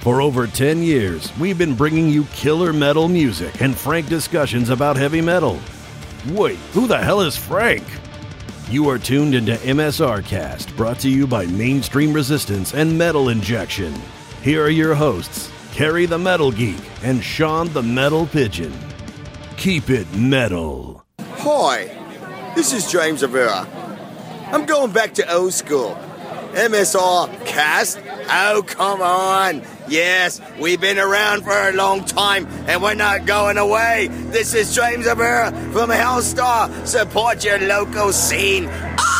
For over 10 years, we've been bringing you killer metal music and frank discussions about heavy metal. Wait, who the hell is Frank? You are tuned into MSR Cast, brought to you by Mainstream Resistance and Metal Injection. Here are your hosts, Carrie the Metal Geek and Sean the Metal Pigeon. Keep it metal. Hi, this is James Rivera. I'm going back to old school. MSR cast? Oh, come on. Yes, we've been around for a long time and we're not going away. This is James Rivera from Helstar. Support your local scene. Oh!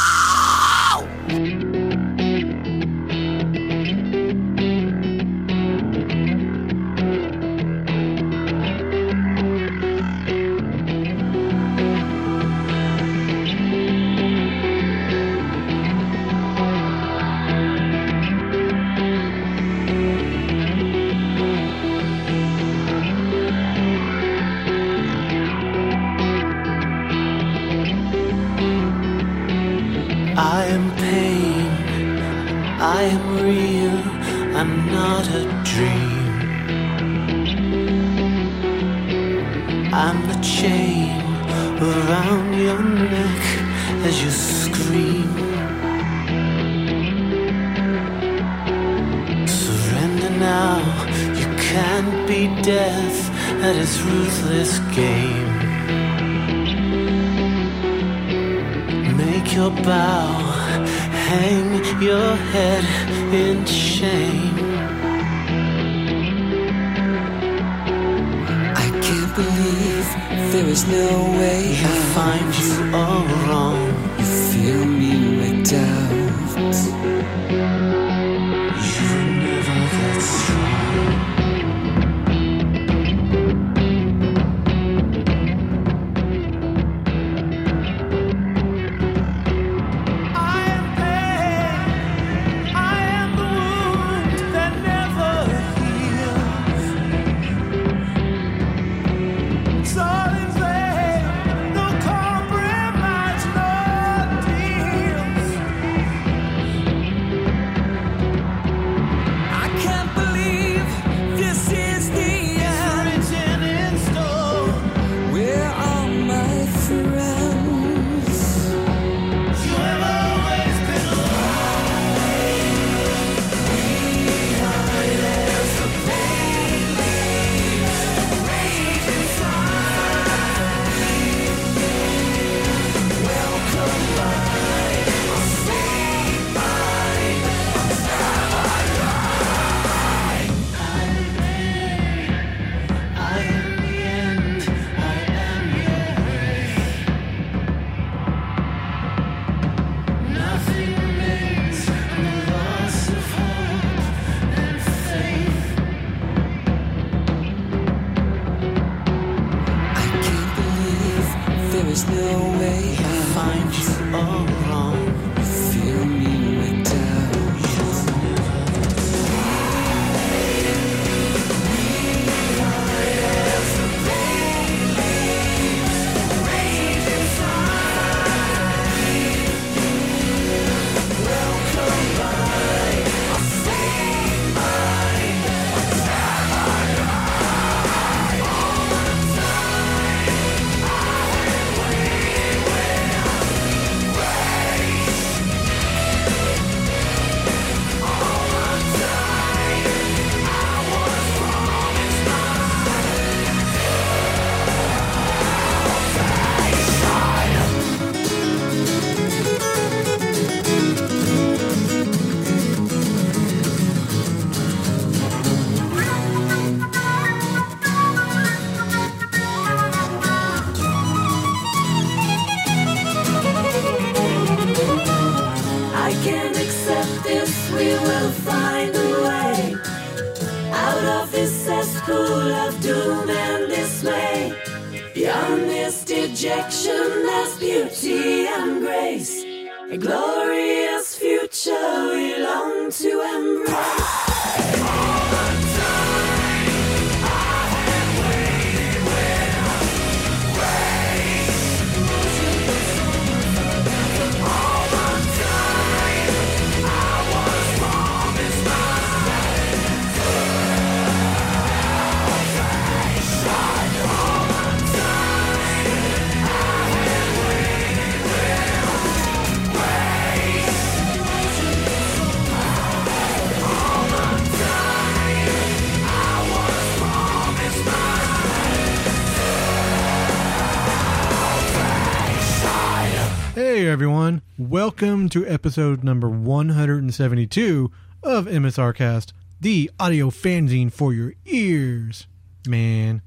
Episode number 172 of MSR Cast, the audio fanzine for your ears. Man.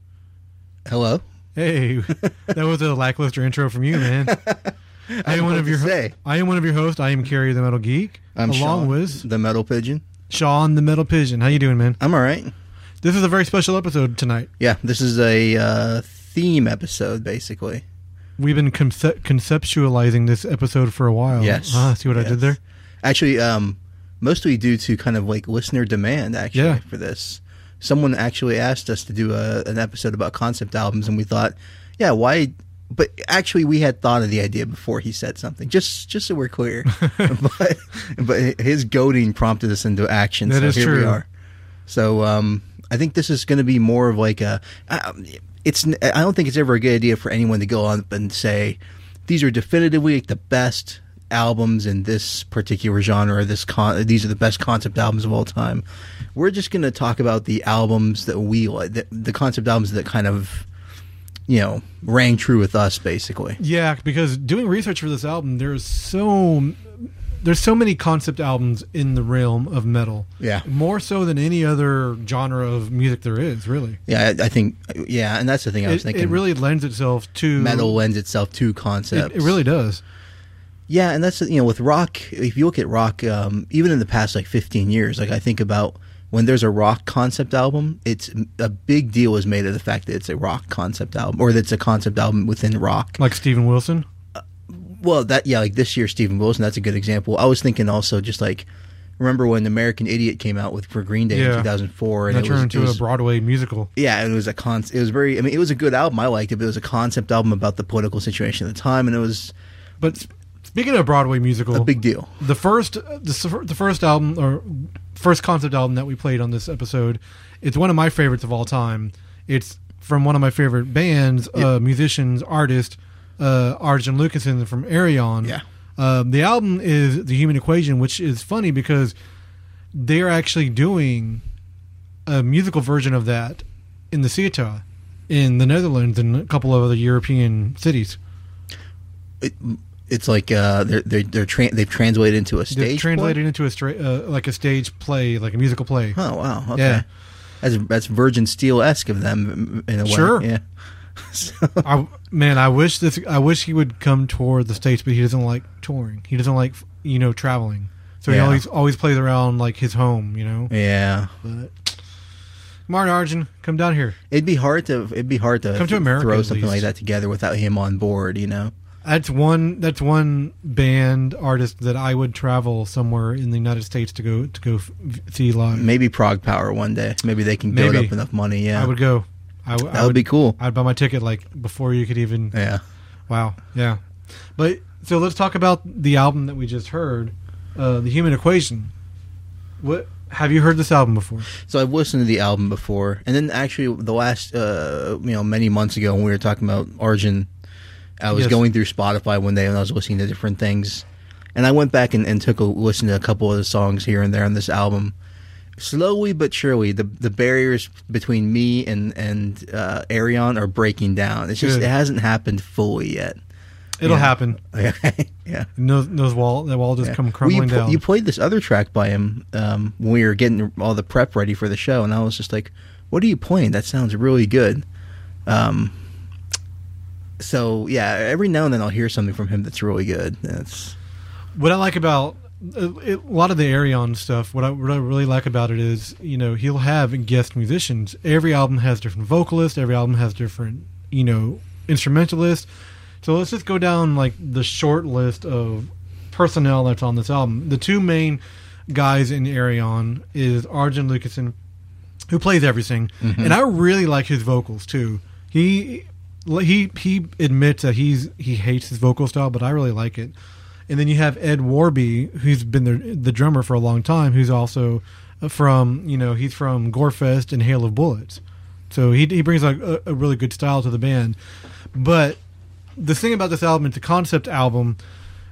Hello. Hey, that was a lackluster intro from you, man. I am one of your say. I am one of your hosts. I am Carrie the Metal Geek, I'm along Sean, with the Metal Pigeon. Sean the Metal Pigeon. How you doing, man? I'm all right. This is a very special episode tonight. Yeah, this is a uh, theme episode, basically. We've been conce- conceptualizing this episode for a while. Yes. Ah, see what I did there? Actually, um, mostly due to kind of like listener demand, actually, Yeah. for this. Someone actually asked us to do a, an episode about concept albums, and we thought, yeah, why? But actually, we had thought of the idea before he said something. Just, just so we're clear. but, but his goading prompted us into action. That so is here we true. are. So um, I think this is going to be more of like a. Um, it's. I don't think it's ever a good idea for anyone to go on and say these are definitively the best albums in this particular genre. This con- these are the best concept albums of all time. We're just going to talk about the albums that we like, the, the concept albums that kind of, you know, rang true with us, basically. Yeah, because doing research for this album, there's so there's so many concept albums in the realm of metal. Yeah. more so than any other genre of music there is. Really, Yeah, I, I think. Yeah, and that's the thing I was it, thinking. it really lends itself to metal lends itself to It, it really does. Yeah, and that's you know with rock. If you look at rock, um, even in the past like 15 years, like I think about when there's a rock concept album, it's a big deal is made of the fact that it's a rock concept album or that it's a concept album within rock. Like Steven Wilson. Well, that yeah, like this year, Steven Wilson, that's a good example. I was thinking also just like remember when American Idiot came out with for Green Day Yeah. in 2004, and that it turned was, into it was a Broadway musical. yeah, and it was a con. It was very. I mean, it was a good album. I liked it, but it was a concept album about the political situation at the time, and it was But speaking of a Broadway musical, a big deal. the first the, the first album or first concept album that we played on this episode it's one of my favorites of all time it's from one of my favorite bands uh, musicians artist uh, Arjen Lucassen from Ayreon Yeah. um, the album is the human equation which is funny because they're actually doing a musical version of that in the Ceuta in the Netherlands and a couple of other European cities. It, it's like uh, they're they're, they're tra- they've translated into a stage. They're translated play? into a stra- uh, like a stage play, like a musical play. Oh wow! Okay. Yeah. That's that's Virgin Steele esque of them in a way. Sure. Yeah. I, man, I wish this. I wish he would come tour the states, but he doesn't like touring. He doesn't like you know traveling. So he always always plays around like his home. You know. Yeah. But Martin Arjen, come down here. It'd be hard to it'd be hard to Come to America, throw something like that together without him on board. You know. That's one. That's one band artist that I would travel somewhere in the United States to go to go f- see live. Maybe ProgPower one day. Maybe they can build Maybe. up enough money. Yeah. I would go. I, w- that would be cool. I'd buy my ticket like before you could even. Yeah. Wow. Yeah. But so let's talk about the album that we just heard, uh, "The Human Equation." What have you heard this album before? So I've listened to the album before, and then actually the last, uh, you know, many months ago when we were talking about Arjen, I was Yes. going through Spotify one day and I was listening to different things, and I went back and, and took a listen to a couple of the songs here and there on this album. Slowly but surely, the the barriers between me and and uh, Ayreon are breaking down. It's just Good. it hasn't happened fully yet. It'll Yeah. happen. Okay, yeah. And those, those wall, that wall just Yeah. come Well, crumbling you, pl- down. you played this other track by him um, when we were getting all the prep ready for the show, and I was just like, "What are you playing? That sounds really good." Um, so yeah, every now and then I'll hear something from him that's really good. That's what I like about uh, it, a lot of the Ayreon stuff, what I, what I really like about it is, you know, he'll have guest musicians. Every album has different vocalists. Every album has different, you know, instrumentalists. So let's just go down like the short list of personnel that's on this album. The two main guys in Ayreon is Arjen Lucassen, who plays everything, and I really like his vocals too. He he he admits that he's he hates his vocal style, but I really like it. And then you have Ed Warby, who's been the the drummer for a long time, who's also from you know he's from Gorefest and Hail of Bullets, so he he brings like a, a really good style to the band. But the thing about this album, it's a concept album.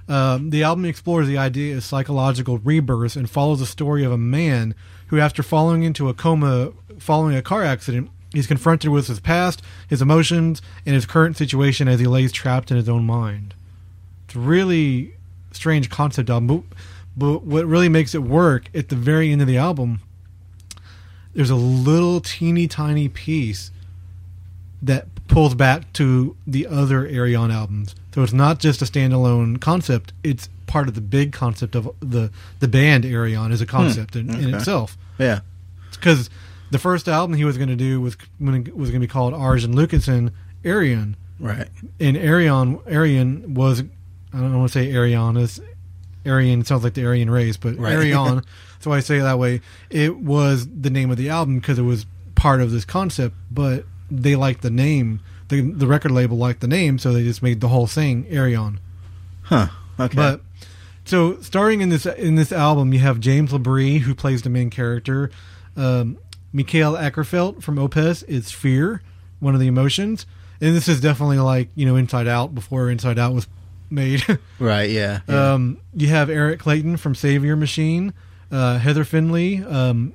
Um, the album explores the idea of psychological rebirth and follows the story of a man who, after falling into a coma following a car accident, he's confronted with his past, his emotions, and his current situation as he lays trapped in his own mind. It's really strange concept album, but, but what really makes it work at the very end of the album, there's a little teeny tiny piece that pulls back to the other Ayreon albums. So it's not just a standalone concept; it's part of the big concept of the the band Ayreon as a concept in, in okay. itself. Yeah. Because the first album he was going to do was was going to be called Arjen Lucassen Ayreon, Right. and Ayreon Ayreon was I don't want to say Arion is Arian sounds like the Aryan race, but Right. Arion. so I say it that way. It was the name of the album because it was part of this concept, but they liked the name. The the record label liked the name, so they just made the whole thing Ayreon. Huh. Okay. But so starting in this in this album, you have James Labrie who plays the main character. Um, Mikael Åkerfeldt from Opeth is fear, one of the emotions, and this is definitely like you know Inside Out before Inside Out was made. right. Yeah. yeah. um, you have Eric Clayton from Saviour Machine. Uh, Heather Findlay, um,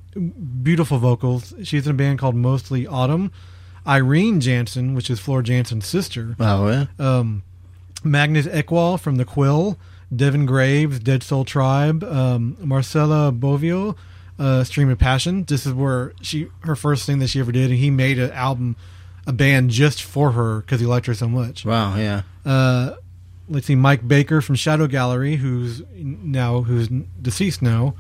beautiful vocals. She's in a band called Mostly Autumn. Irene Jansen, which is Floor Jansen's sister oh yeah. um, Magnus Ekwall from The Quill, Devon Graves, Dead Soul Tribe, um, Marcela Bovio, uh, Stream of Passion. This is where she her first thing that she ever did, and he made an album, a band just for her because he liked her so much. Wow. Yeah. Uh, let's see, Mike Baker from Shadow Gallery, who's now who's deceased now.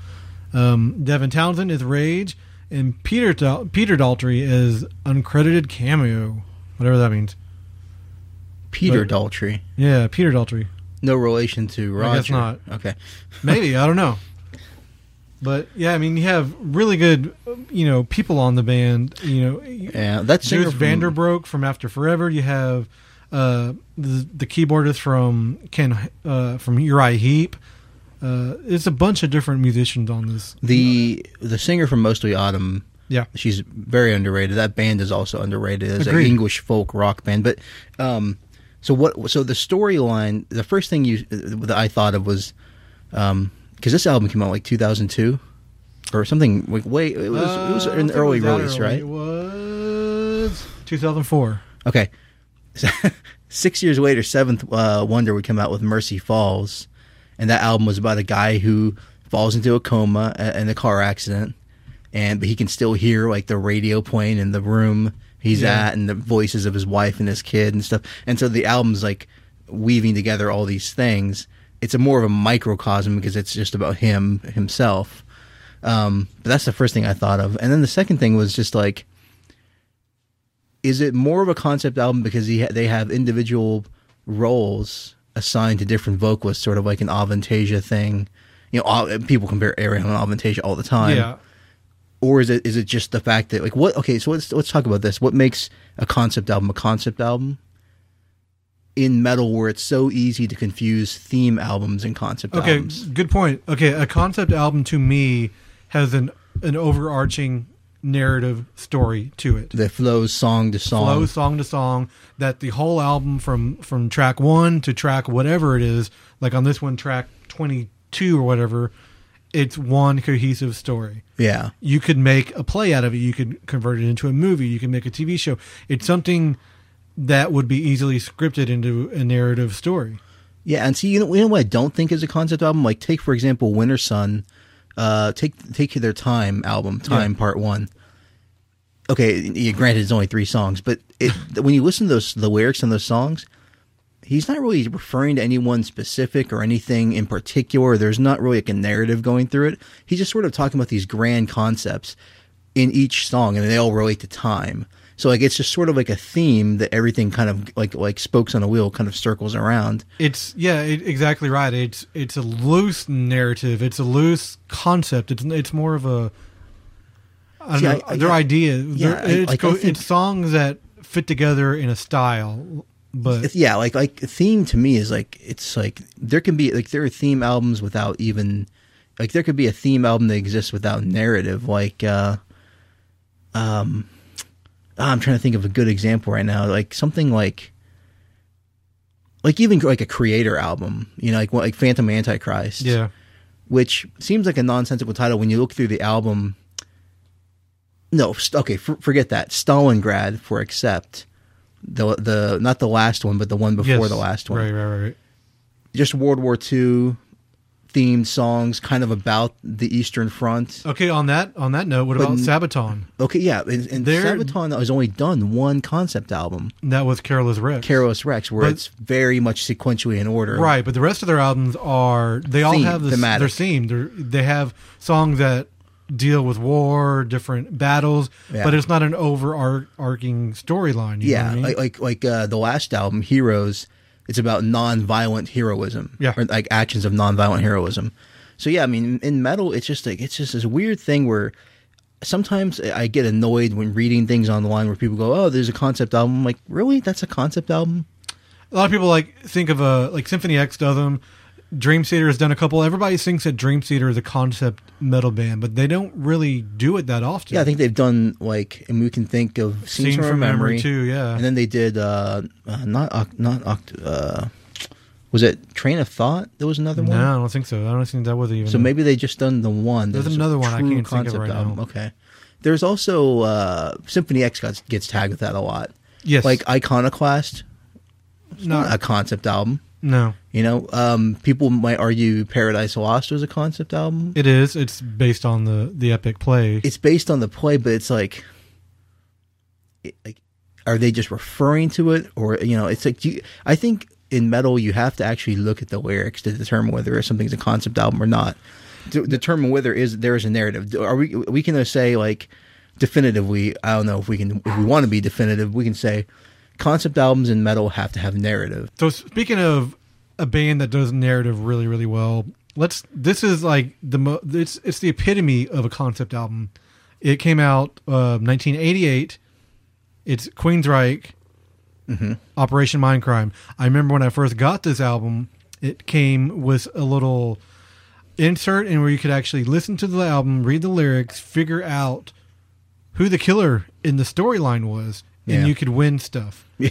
Um, Devin Townsend is Rage, and Peter Dal- Peter Daltrey is uncredited cameo, whatever that means. Peter But- Daltrey. Yeah, Peter Daltrey. No relation to Roger. I guess not. Okay. Maybe I don't know. But yeah, I mean, you have really good, you know, people on the band. You know, Yeah. That's Joost from- van den Broek from After Forever. You have uh, the, the keyboardist from Ken uh, from Uriah Heep. Uh, it's a bunch of different musicians on this. The the singer from Mostly Autumn. Yeah. She's very underrated. That band is also underrated as an English folk rock band. But um, so what? So the storyline. The first thing you that I thought of was um because this album came out like 2002 or something like way it was it was Uh, an think early was release, early. right? It was 2004. Okay. Six years later, Seventh uh, Wonder would come out with Mercy Falls, and that album was about a guy who falls into a coma in a car accident, and but he can still hear like the radio playing in the room he's Yeah. at, and the voices of his wife and his kid and stuff. And so the album's like weaving together all these things. It's a more of a microcosm because it's just about him himself. Um, but that's the first thing I thought of, and then the second thing was just like is it more of a concept album because he ha- they have individual roles assigned to different vocalists, sort of like an Avantasia thing? You know, all, people compare Ayreon and Avantasia all the time. yeah. Or is it is it just the fact that like what? Okay, so let's let's talk about this. What makes a concept album a concept album? In metal, where it's so easy to confuse theme albums and concept Okay, albums. Okay, good point. Okay, a concept album to me has an an overarching narrative story to it. That flows song to song. flow song to song that the whole album from from track one to track whatever it is like on this one track 22 or whatever it's one cohesive story Yeah. you could make a play out of it you could convert it into a movie you can make a tv show it's something that would be easily scripted into a narrative story Yeah, and see, you know, you know what I don't think is a concept album. Like, take for example, Wintersun. Uh, take take their Time album, Time Yeah. Part One. Okay, yeah, granted, it's only three songs, but it, when you listen to those the lyrics in those songs, he's not really referring to anyone specific or anything in particular. There's not really like a narrative going through it. He's just sort of talking about these grand concepts in each song, and they all relate to time. So like, it's just sort of like a theme that everything kind of like like spokes on a wheel kind of circles around. it's yeah it, exactly right it's it's a loose narrative it's a loose concept it's it's more of a See, know, I- I- their idea Yeah, They're- it's, like, co- think- it's songs that fit together in a style but yeah, like like theme to me is like it's like there can be like there are theme albums without even like there could be a theme album that exists without narrative. Like uh um ah, I'm trying to think of a good example right now. Like something like like even like a Kreator album, you know, like like Phantom Antichrist. yeah Which seems like a nonsensical title when you look through the album. No, okay, for, forget that. Stalingrad for Accept the the not the last one, but the one before Yes. the last one. right right right, just World War II themed songs, kind of about the Eastern Front. Okay, on that on that note, what about Sabaton? Okay, yeah, and, and They're- Sabaton has only done one concept album, That was Carolus Rex. Carolus Rex, where But- it's very much sequentially in order. Right, but the rest of their albums are they all Theme- have this thematic. they're themed. They're, they have songs that deal with war, different battles, Yeah. but it's not an overarching storyline. you know Yeah, I mean? like like like uh, the last album, Heroes. It's about non-violent heroism, Yeah. or like actions of non-violent heroism. So yeah, I mean, in metal, it's just like it's just this weird thing where sometimes I get annoyed when reading things online where people go, "Oh, there's a concept album." I'm like, really? That's a concept album? a lot of people like think of a like Symphony X does them. Dream Theater has done a couple. Everybody thinks that Dream Theater is a concept metal band, but they don't really do it that often. Yeah, I think they've done like, and we can think of Scenes, Scenes from, from Memory Memory too, yeah. and then they did uh, uh not Oct- not uh, was it Train of Thought? There was another one. no. I don't think so. I don't think that was even. So maybe they just done the one. There's another one I can't think of right album. now. Okay. There's also uh, Symphony X gets, gets tagged with that a lot. yes, Like Iconoclast, not a concept album. No, You know, um, people might argue Paradise Lost was a concept album. it is. It's based on the the epic play. it's based on the play, but it's like, it, like, are they just referring to it, or you know, it's like, do you, I think in metal you have to actually look at the lyrics to determine whether something's a concept album or not. To determine whether is there is a narrative. Are we we can say like definitively? I don't know if we can if we want to be definitive. We can say concept albums in metal have to have narrative. So speaking of a band that does narrative really really well, let's. This is like the mo- it's it's the epitome of a concept album. It came out uh, 1988. It's Queensryche, Operation Mindcrime. I remember when I first got this album, it came with a little insert in where you could actually listen to the album, read the lyrics, figure out who the killer in the storyline was, and you could win stuff. Yeah.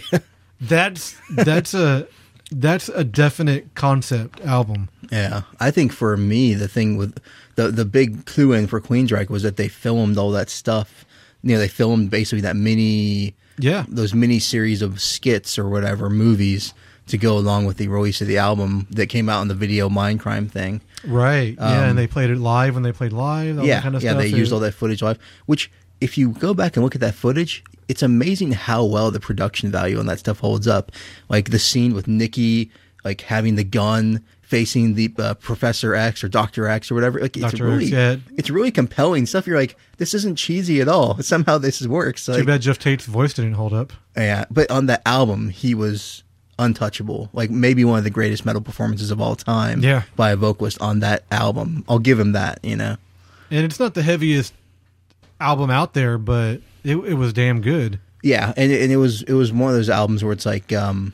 That's that's a that's a definite concept album. Yeah, I think for me the thing with the the big clue in for Queensryche was that they filmed all that stuff. You know, they filmed basically that mini Yeah. those mini series of skits or whatever movies to go along with the release of the album that came out in the video Mind Crime thing. Right. yeah, Um, and they played it live when they played live. All yeah, that kind of yeah, they used all that footage live. Which, if you go back and look at that footage, it's amazing how well the production value on that stuff holds up. Like the scene with Nikki, like having the gun facing the uh, Professor X or Doctor X or whatever. Like it's Dr. X, really, yeah. it's really compelling stuff. You're like, this isn't cheesy at all. Somehow this works. Too bad Geoff Tate's voice didn't hold up. yeah, but on that album, he was untouchable. Like maybe one of the greatest metal performances of all time. Yeah. by a vocalist on that album. I'll give him that. You know. And it's not the heaviest album out there, but it, it was damn good. Yeah, and and it was it was one of those albums where it's like um,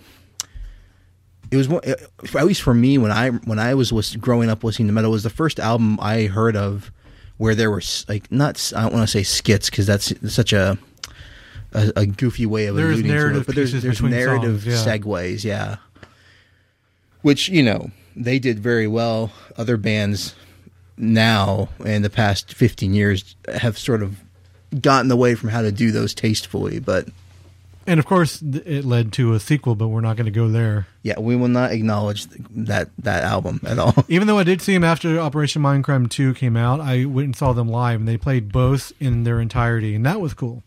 it was one, at least for me when I when I was lis- growing up listening to metal it was the first album I heard of where there were like not I don't want to say skits because that's such a, a a goofy way of There's alluding to it, but there's there's narrative songs, yeah. segues, yeah, which you know they did very well. Other bands now in the past 15 years have sort of gotten away from how to do those tastefully, but And of course, it led to a sequel, but we're not going to go there. Yeah, we will not acknowledge that that album at all. Even though I did see them after Operation Mindcrime 2 came out, I went and saw them live, and they played both in their entirety, and that was cool.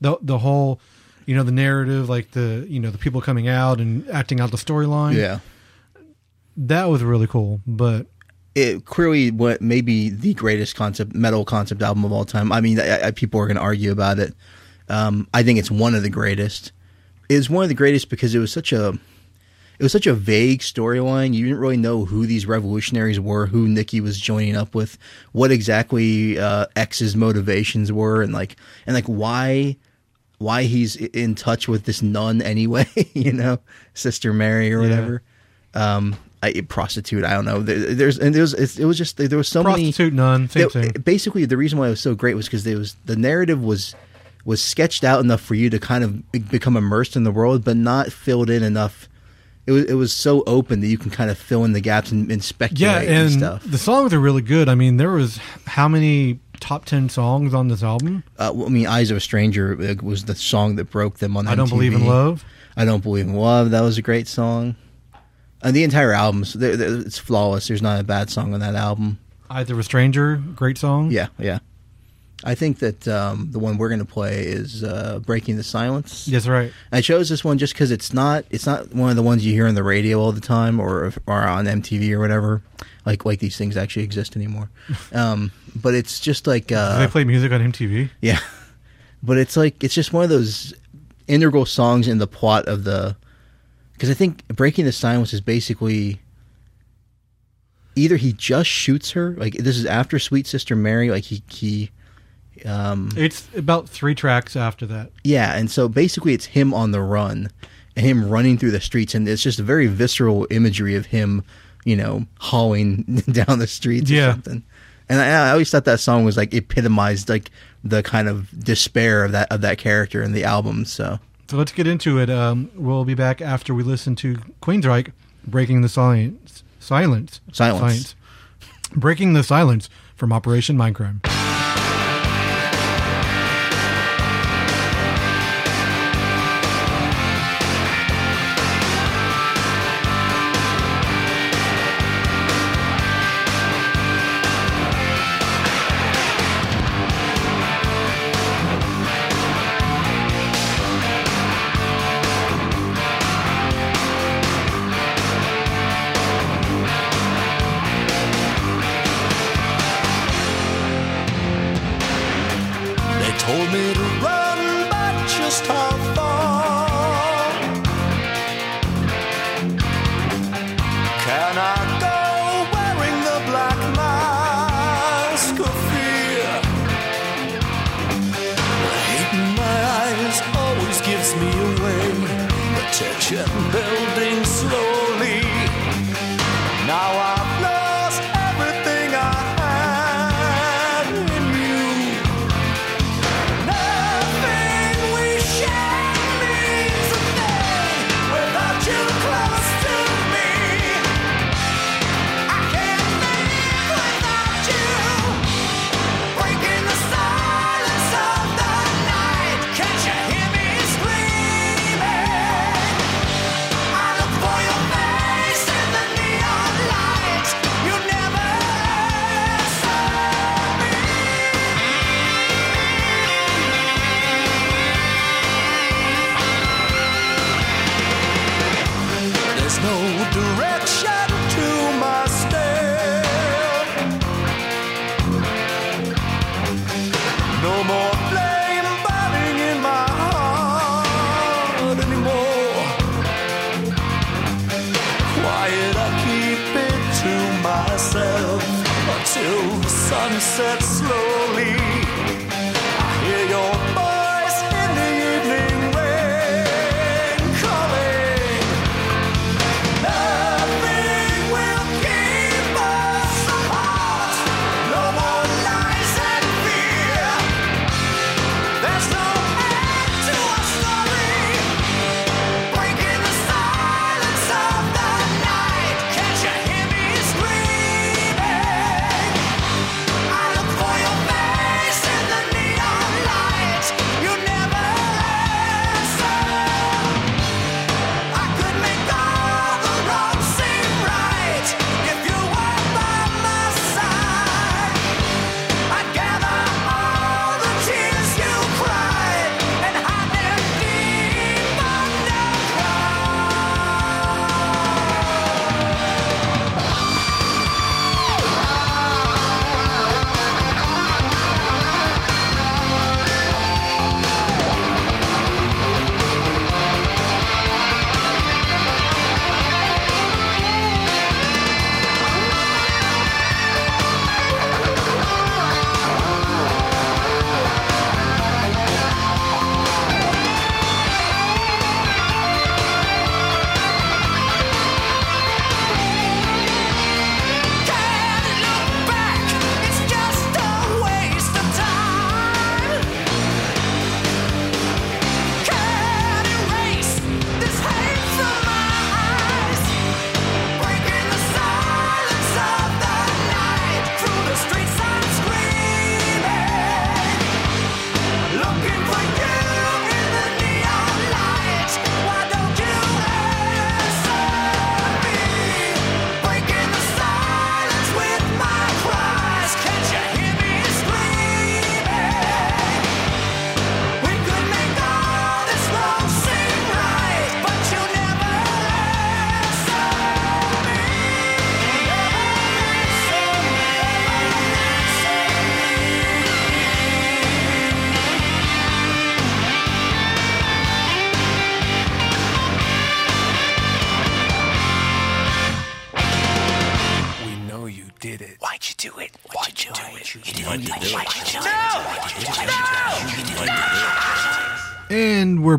The the whole, you know, the narrative, like the you know the people coming out and acting out the storyline. yeah, that was really cool. But it clearly what maybe the greatest concept metal concept album of all time. I mean, I, I, people are going to argue about it. Um, I think it's one of the greatest. It's one of the greatest because it was such a it was such a vague storyline. You didn't really know who these revolutionaries were, who Nikki was joining up with, what exactly uh, X's motivations were, and like and like why why he's in touch with this nun anyway. you know, Sister Mary or Yeah. whatever. Um, I, prostitute. I don't know. There, there's and there was it was just there was so many prostitute nun, same thing. basically the reason why it was so great was because there was the narrative was was sketched out enough for you to kind of become immersed in the world, but not filled in enough. It was it was so open that you can kind of fill in the gaps and, and speculate Yeah, and, and stuff. the songs are really good. I mean, there was how many top ten songs on this album? Uh, well, I mean, "Eyes of a Stranger" uh, was the song that broke them on. I don't believe in love. I don't believe in love. That was a great song. And the entire album's th- th- it's flawless. There's not a bad song on that album. Either a stranger, great song. Yeah, yeah. I think that um, the one we're going to play is uh, "Breaking the Silence." Yes, right. I chose this one just because it's not it's not one of the ones you hear on the radio all the time or or on MTV or whatever. Like like these things actually exist anymore. Um, but it's just like Do uh, they play music on MTV? yeah. But it's like it's just one of those integral songs in the plot of the because I think Breaking the Silence is basically either he just shoots her like this is after Sweet Sister Mary like he he um It's about three tracks after that. yeah and so basically it's him on the run and him running through the streets and it's just a very visceral imagery of him you know hauling down the streets or Yeah. something and I, I always thought that song was like epitomized like the kind of despair of that of that character in the album so So let's get into it. Um, we'll be back after we listen to Queensryche breaking the silence. Silence. Silence. Breaking the silence from Operation Mindcrime.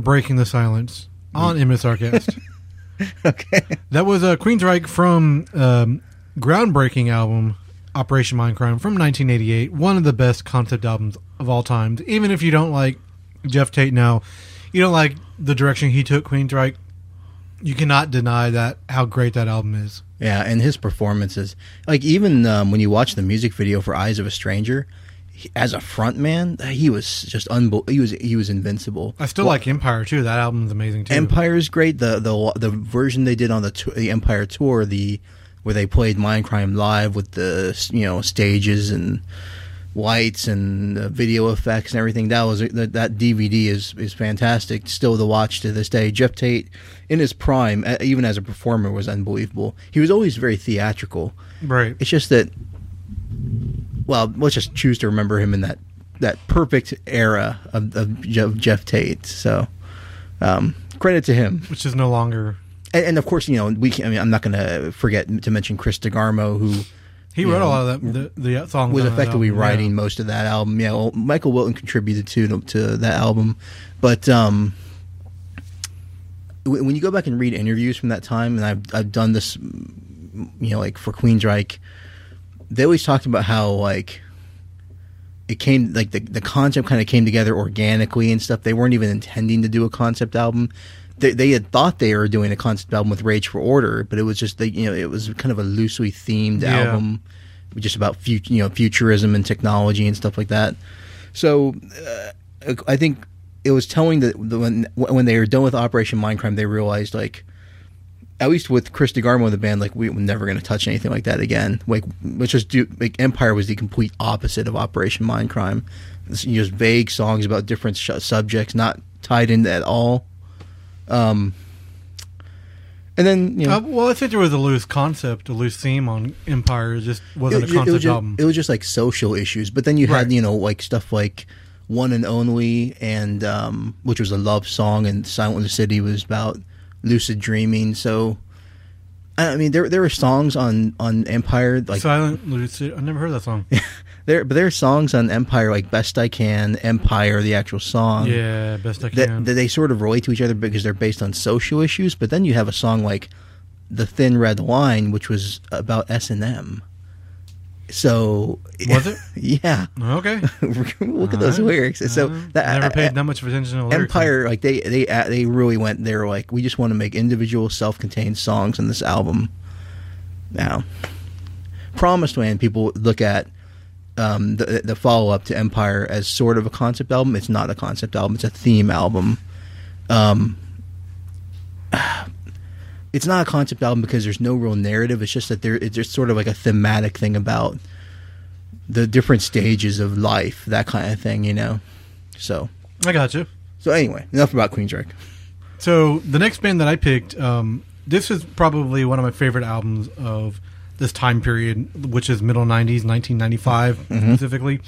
Breaking the silence on MSRcast. okay. that was a Queensryche from um, groundbreaking album Operation Mindcrime from 1988. One of the best concept albums of all time. Even if you don't like Geoff Tate now, you don't like the direction he took Queensryche. You cannot deny that how great that album is. Yeah, and his performances, like even um, when you watch the music video for "Eyes of a Stranger," as a frontman, he was just unbel- He was he was invincible. I still Well, like Empire too. That album's amazing too. Empire is great. The the the version they did on the tou- the Empire tour, the where they played Mindcrime live with the you know stages and lights and video effects and everything. That was that, that DVD is is fantastic. Still to watch to this day. Geoff Tate in his prime, even as a performer, was unbelievable. He was always very theatrical. Right. It's just that. Well, let's just choose to remember him in that that perfect era of, of Geoff, Geoff Tate. So, um, credit to him Which is no longer. and, and of course, you know, we. Can, I mean, I'm not going to forget to mention Chris DeGarmo, who He wrote know, a lot of that, the, the songs. was effectively album, yeah. writing most of that album. Yeah, well, Michael Wilton contributed to to that album, but um, when you go back and read interviews from that time, and I've I've done this, you know, like for Queensryche, they always talked about how like it came like the the concept kind of came together organically and stuff. They weren't even intending to do a concept album. They, they had thought they were doing a concept album with Rage for Order, but it was just they, you know it was kind of a loosely themed Yeah. album, just about fut- you know futurism and technology and stuff like that. So uh, I think it was telling that when when they were done with Operation Mindcrime, they realized like at least with Chris DeGarmo in the band, like we were never going to touch anything like that again. Like, let's just do like Empire was the complete opposite of Operation Mindcrime. It's just vague songs about different sh- subjects, not tied in at all. Um, and then you know, Uh, well, I think there was a loose concept, a loose theme on Empire. It just wasn't it, a concept was just, album. it was just like social issues. But then you had Right. you know like stuff like One and Only, and um, which was a love song, and Silent in the City was about lucid dreaming. So. I mean, there there were songs on on Empire like Silent Lucid. I never heard that song. There, but there are songs on Empire like "Best I Can," Empire, the actual song. yeah, best I can. that they sort of relate to each other because they're based on social issues. But then you have a song like "The Thin Red Line," which was about S and M. So Was it? yeah. okay. Look at those lyrics. So Uh, that never paid uh, that much attention to lyrics. Empire, like they they uh, they really went. They were like, we just want to make individual, self-contained songs on this album. Now, Promised Land, people look at um, the the follow-up to Empire as sort of a concept album. It's not a concept album. It's a theme album. Um, it's not a concept album because there's no real narrative. It's just that there it's just sort of like a thematic thing about the different stages of life, that kind of thing, you know. So, I got you. so anyway, enough about Queensryche. So the next band that I picked, um, this is probably one of my favorite albums of this time period, which is middle '90s, 1995 Mm-hmm. specifically.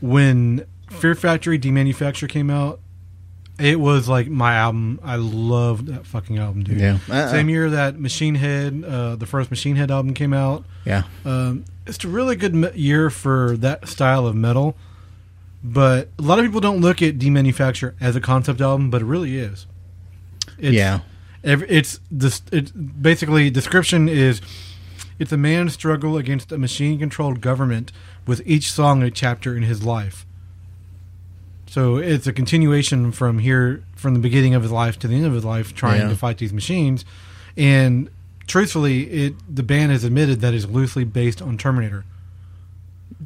When Fear Factory Demanufacture came out, it was like my album. I loved that fucking album, dude. Yeah. Uh-uh. Same year that Machine Head, uh, the first Machine Head album came out. Yeah, Um, it's a really good me- year for that style of metal. But a lot of people don't look at Demanufacture as a concept album, but it really is. It's, yeah, Every, it's this. It's basically description is it's a man's struggle against a machine-controlled government, with each song a chapter in his life. So it's a continuation from here, from the beginning of his life to the end of his life, trying Yeah. to fight these machines. And truthfully, it the band has admitted that it's loosely based on Terminator.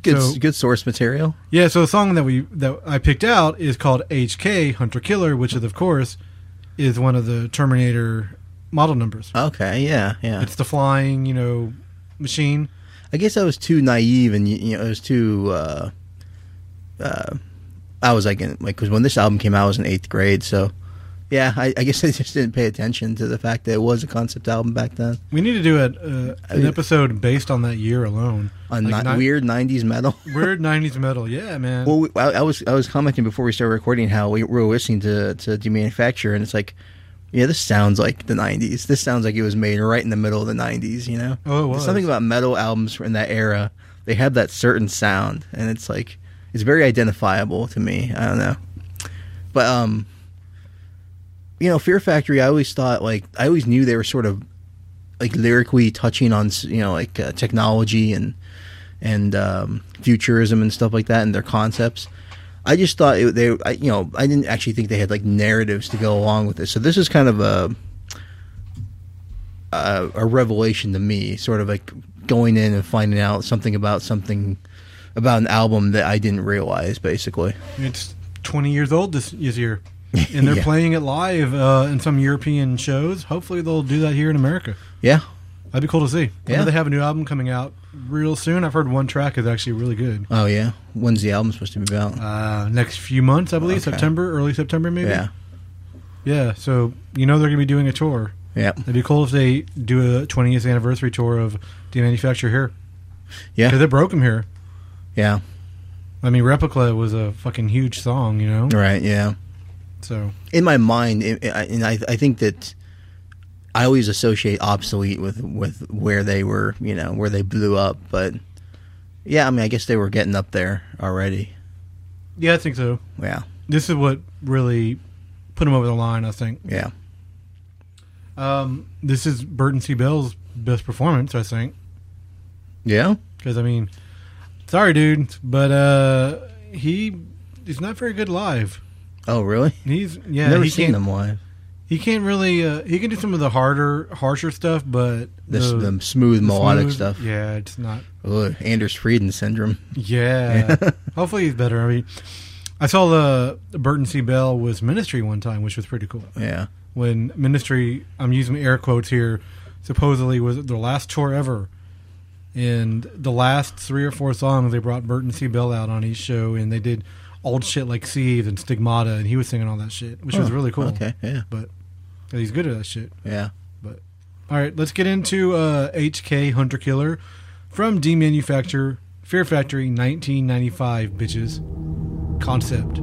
good So- good source material. Yeah, so the song that we that I picked out is called HK Hunter Killer, which is of course is one of the Terminator model numbers. Okay, yeah, yeah. It's the flying, you know, machine. I guess I was too naive, and you, know, it was too. Uh, uh, I was like, in, like, because when this album came out, I was in eighth grade, so yeah, I, I guess I just didn't pay attention to the fact that it was a concept album back then. We need to do a, uh, an mean- episode based on that year alone. On Like ni- weird '90s metal. weird '90s metal. Yeah, man. Well, we, I, I was I was commenting before we started recording how we were listening to to Demanufacture, and it's like, yeah, this sounds like the '90s. This sounds like it was made right in the middle of the '90s. You know, Oh, it There's was. something about metal albums in that era they have that certain sound, and it's like it's very identifiable to me. I don't know, but um, you know, Fear Factory. I always thought like I always knew they were sort of like lyrically touching on you know like uh, technology and and um, futurism and stuff like that and their concepts. I just thought it, they, I, you know, I didn't actually think they had like narratives to go along with it. So this is kind of a a, a revelation to me, sort of like going in and finding out something about something about an album that I didn't realize, basically. It's 20 years old this, year. And they're Yeah. playing it live uh, in some European shows. Hopefully, they'll do that here in America. Yeah, That'd be cool to see. I know Yeah. they have a new album coming out real soon. I've heard one track is actually really good. Oh yeah. When's the album supposed to be out? Uh, next few months, I believe, Okay. September, early September, maybe. yeah. Yeah. So you know they're going to be doing a tour. Yeah. It'd be cool if they do a 20th anniversary tour of Demanufacture here Yeah. because they broke them here. Yeah. I mean, Replica was a fucking huge song, you know. Right. Yeah. So in my mind, it, I- and I, I think that I always associate obsolete with with where they were, you know, where they blew up. But yeah, I mean, I guess they were getting up there already. yeah, I think so. Yeah, This is what really put them over the line. I think. yeah, Um, this is Burton C. Bell's best performance, I think. yeah. Because I mean, sorry, dude, but uh, he is not very good live. Oh, really? He's yeah, Never he seen them live. He can't really. Uh, he can do some of the harder, harsher stuff, but This the, the smooth the melodic smooth- stuff. Yeah, it's not. Ugh, Anders Fridén syndrome. Yeah, hopefully he's better. I mean, I saw the Burton C. Bell was Ministry one time, which was pretty cool. Yeah, When Ministry, I'm using air quotes here, supposedly was their last tour ever. And the last three or four songs, they brought Burton C. Bell out on each show, and they did old shit like Seeds and Stigmata, and he was singing all that shit, which was really cool. Okay, yeah, But he's good at that shit. yeah. But all right, let's get into uh, HK Hunter Killer from Demanufacture Fear Factory 1995, bitches. Concept.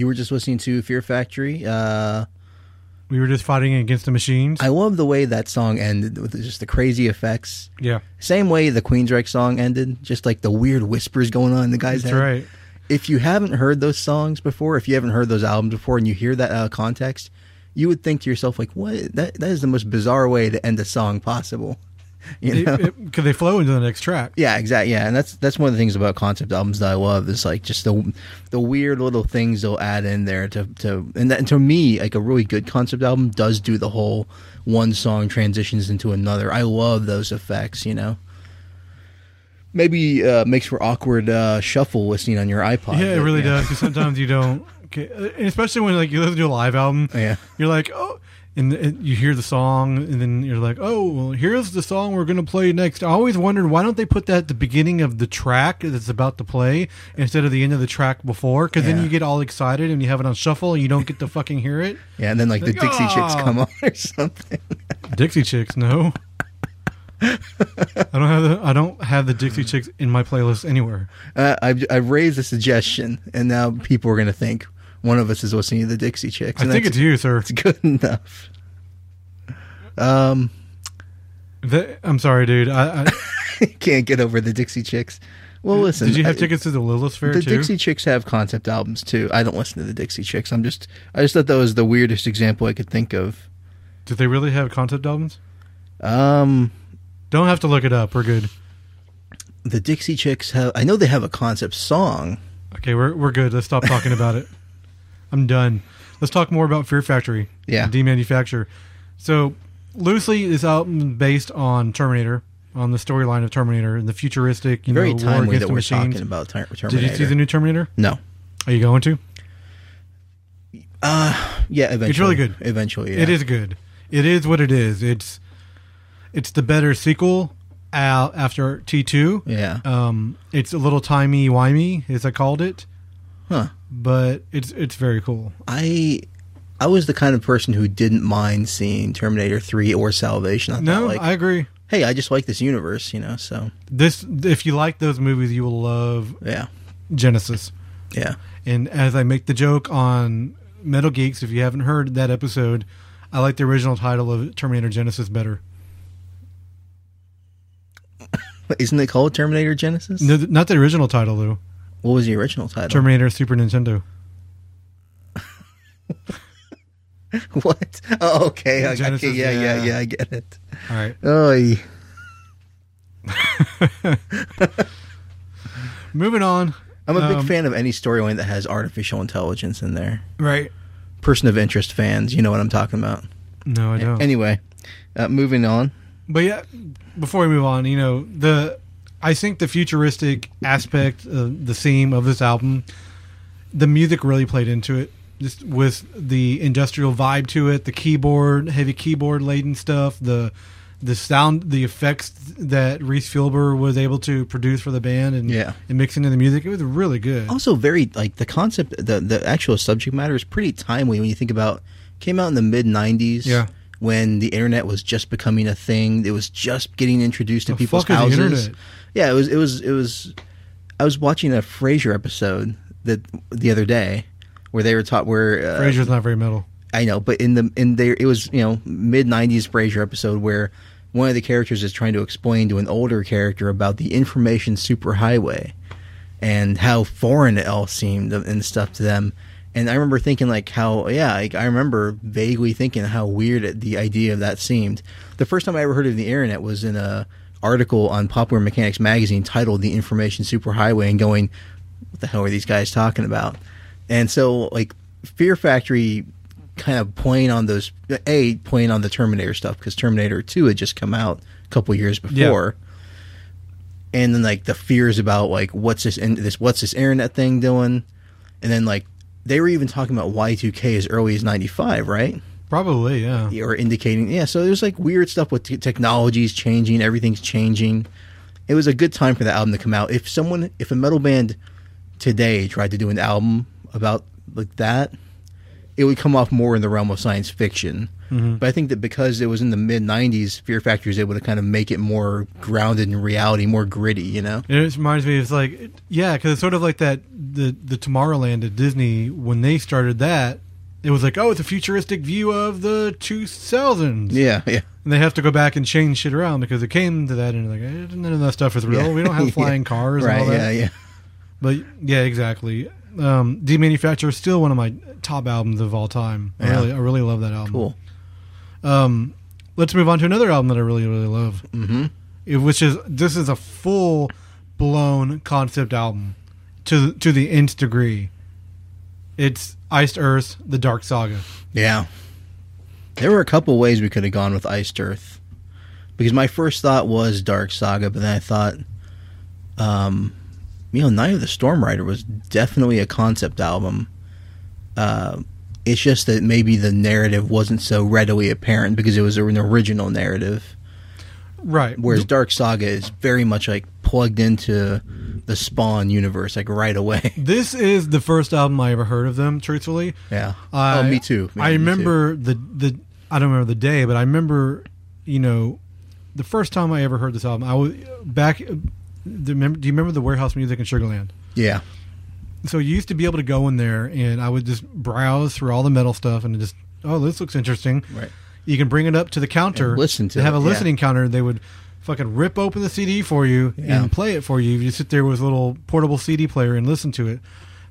You were just listening to Fear Factory. Uh, We were just fighting against the machines. I love the way that song ended with just the crazy effects. yeah, Same way the Queensryche song ended, just like the weird whispers going on in the guy's that's head. right. If you haven't heard those songs before, if you haven't heard those albums before, and you hear that out of context, you would think to yourself like, "What? That that is the most bizarre way to end a song possible." You know? Because they flow into the next track. Yeah, exactly. Yeah, and that's that's one of the things about concept albums that I love is like just the the weird little things they'll add in there to to and, that, and to me like a really good concept album does do the whole one song transitions into another. I love those effects. You know, maybe uh, makes for awkward uh, shuffle listening on your iPod. Yeah, it really yeah. does. Because sometimes you don't, okay, uh, and especially when like you listen to a live album. Yeah. you're like, oh, and, you hear the song, and then you're like, oh, well, here's the song we're gonna play next. I always wondered why don't they put that at the beginning of the track that's about to play instead of the end of the track before? Because then you get all excited and you have it on shuffle and you don't get to fucking hear it. Yeah, and then like the Like, Dixie Chicks "Ah." come on or something. Dixie Chicks, no. I don't have the I don't have the Dixie Chicks in my playlist anywhere. Uh, I've I've raised a suggestion, and now people are going to think one of us is listening to the Dixie Chicks. I think it's you, sir. It's good enough. Um, That- I'm sorry, dude. I, I, can't get over the Dixie Chicks. Well, listen. did you have I- tickets to the Lilith Fair The too? Dixie Chicks have concept albums too. I don't listen to the Dixie Chicks. I'm just. I just thought that was the weirdest example I could think of. Did they really have concept albums? Um, Don't have to look it up. We're good. the Dixie Chicks have. I know they have a concept song. Okay, we're we're good. Let's stop talking about it. I'm done. Let's talk more about Fear Factory. Yeah. Demanufacture. So loosely, this album is based on Terminator, on the storyline of Terminator and the futuristic, you Very know, war timely against that the we're machines. talking about Ter- Terminator. Did you see the new Terminator? No. Are you going to? Uh, Yeah, eventually. It's really good. Eventually, yeah. It is good. It is what it is. It's it's the better sequel uh, after T two. Yeah. Um, it's a little timey wimey, as I called it, Huh. But it's it's very cool. I I was the kind of person who didn't mind seeing Terminator 3 or Salvation. I No, like, I agree. hey, I just like this universe, you know, so This, if you like those movies, you will love yeah. Genesis. Yeah. And as I make the joke on Metal Geeks, if you haven't heard that episode, I like the original title of Terminator Genesis better. Isn't it called Terminator Genesis? No, not the original title though. What was the original title? Terminator Super Nintendo. what? Oh, okay. I, Genesis, okay. Yeah, yeah, yeah. yeah, I get it. All right. Oh, Moving on. I'm a big Um, fan of any storyline that has artificial intelligence in there. Right. Person of interest fans, you know what I'm talking about. No, I don't. Anyway, uh, moving on. But yeah, before we move on, you know the I think the futuristic aspect, of the theme of this album, the music really played into it. Just with the industrial vibe to it, the keyboard, heavy keyboard laden stuff, the the sound, the effects that Rhys Fulber was able to produce for the band, and Yeah. and mix into the music, it was really good. Also, very like the concept, the the actual subject matter is pretty timely when you think about. Came out in the mid '90s. Yeah. When the internet was just becoming a thing, it was just getting introduced to The people's fuck is the houses. internet? Yeah, it was. It was. It was. I was watching a Frasier episode that the other day where they were taught where uh, Frasier's not very metal. I know, but in the in there it was you know mid '90s Frasier episode where one of the characters is trying to explain to an older character about the information superhighway and how foreign it all seemed and stuff to them. And I remember thinking like how yeah, like, I remember vaguely thinking how weird the idea of that seemed. The first time I ever heard of the internet was in a article on Popular Mechanics magazine titled "The Information Superhighway," and going, "What the hell are these guys talking about?" And so like Fear Factory kind of playing on those a playing on the Terminator stuff because Terminator Two had just come out a couple years before, and then like the fears about like what's this in this what's this internet thing doing, and then like they were even talking about Y two K as early as ninety five, right? Probably, yeah. Or indicating yeah. So there's like weird stuff with t- technologies changing, everything's changing. It was a good time for the album to come out. If someone, if a metal band today tried to do an album about like that, it would come off more in the realm of science fiction Mm-hmm. But I think that because it was in the mid '90s, Fear Factory was able to kind of make it more grounded in reality, more gritty. You know? And it reminds me, it's like, yeah, because it's sort of like that the the Tomorrowland at Disney when they started that. It was like, oh, it's a futuristic view of the 2000s. Yeah, yeah. And they have to go back and change shit around because it came to that and like, eh, none of that stuff is real. Yeah. We don't have Yeah. flying cars right? and all that. Yeah, yeah. But yeah, exactly. Um, Demanufacture is still one of my top albums of all time. I Yeah. really, I really love that album. Cool. Um, let's move on to another album that I really, really love. Mm-hmm. It, which is this is a full blown concept album to to the nth degree. It's Iced Earth, The Dark Saga. Yeah. There were a couple ways we could have gone with Iced Earth. Because my first thought was Dark Saga, but then I thought, um, you know, Night of the Storm Rider was definitely a concept album. Uh, it's just that maybe the narrative wasn't so readily apparent because it was an original narrative. Right. Whereas Dark Saga is very much like plugged into the Spawn universe, like right away. this is the first album I ever heard of them. Truthfully, Yeah. I, oh, me too. I Me too. remember the the I don't remember the day, but I remember you know the first time I ever heard this album. I was back. Uh, the, remember, do you remember the warehouse music in Sugarland? Yeah. So you used to be able to go in there, and I would just browse through all the metal stuff, and just oh, this looks interesting. Right. You can bring it up to the counter. And listen to They have it, a yeah. listening counter. They would fucking rip open the CD for you Yeah. and play it for you. You sit there with a little portable CD player and listen to it.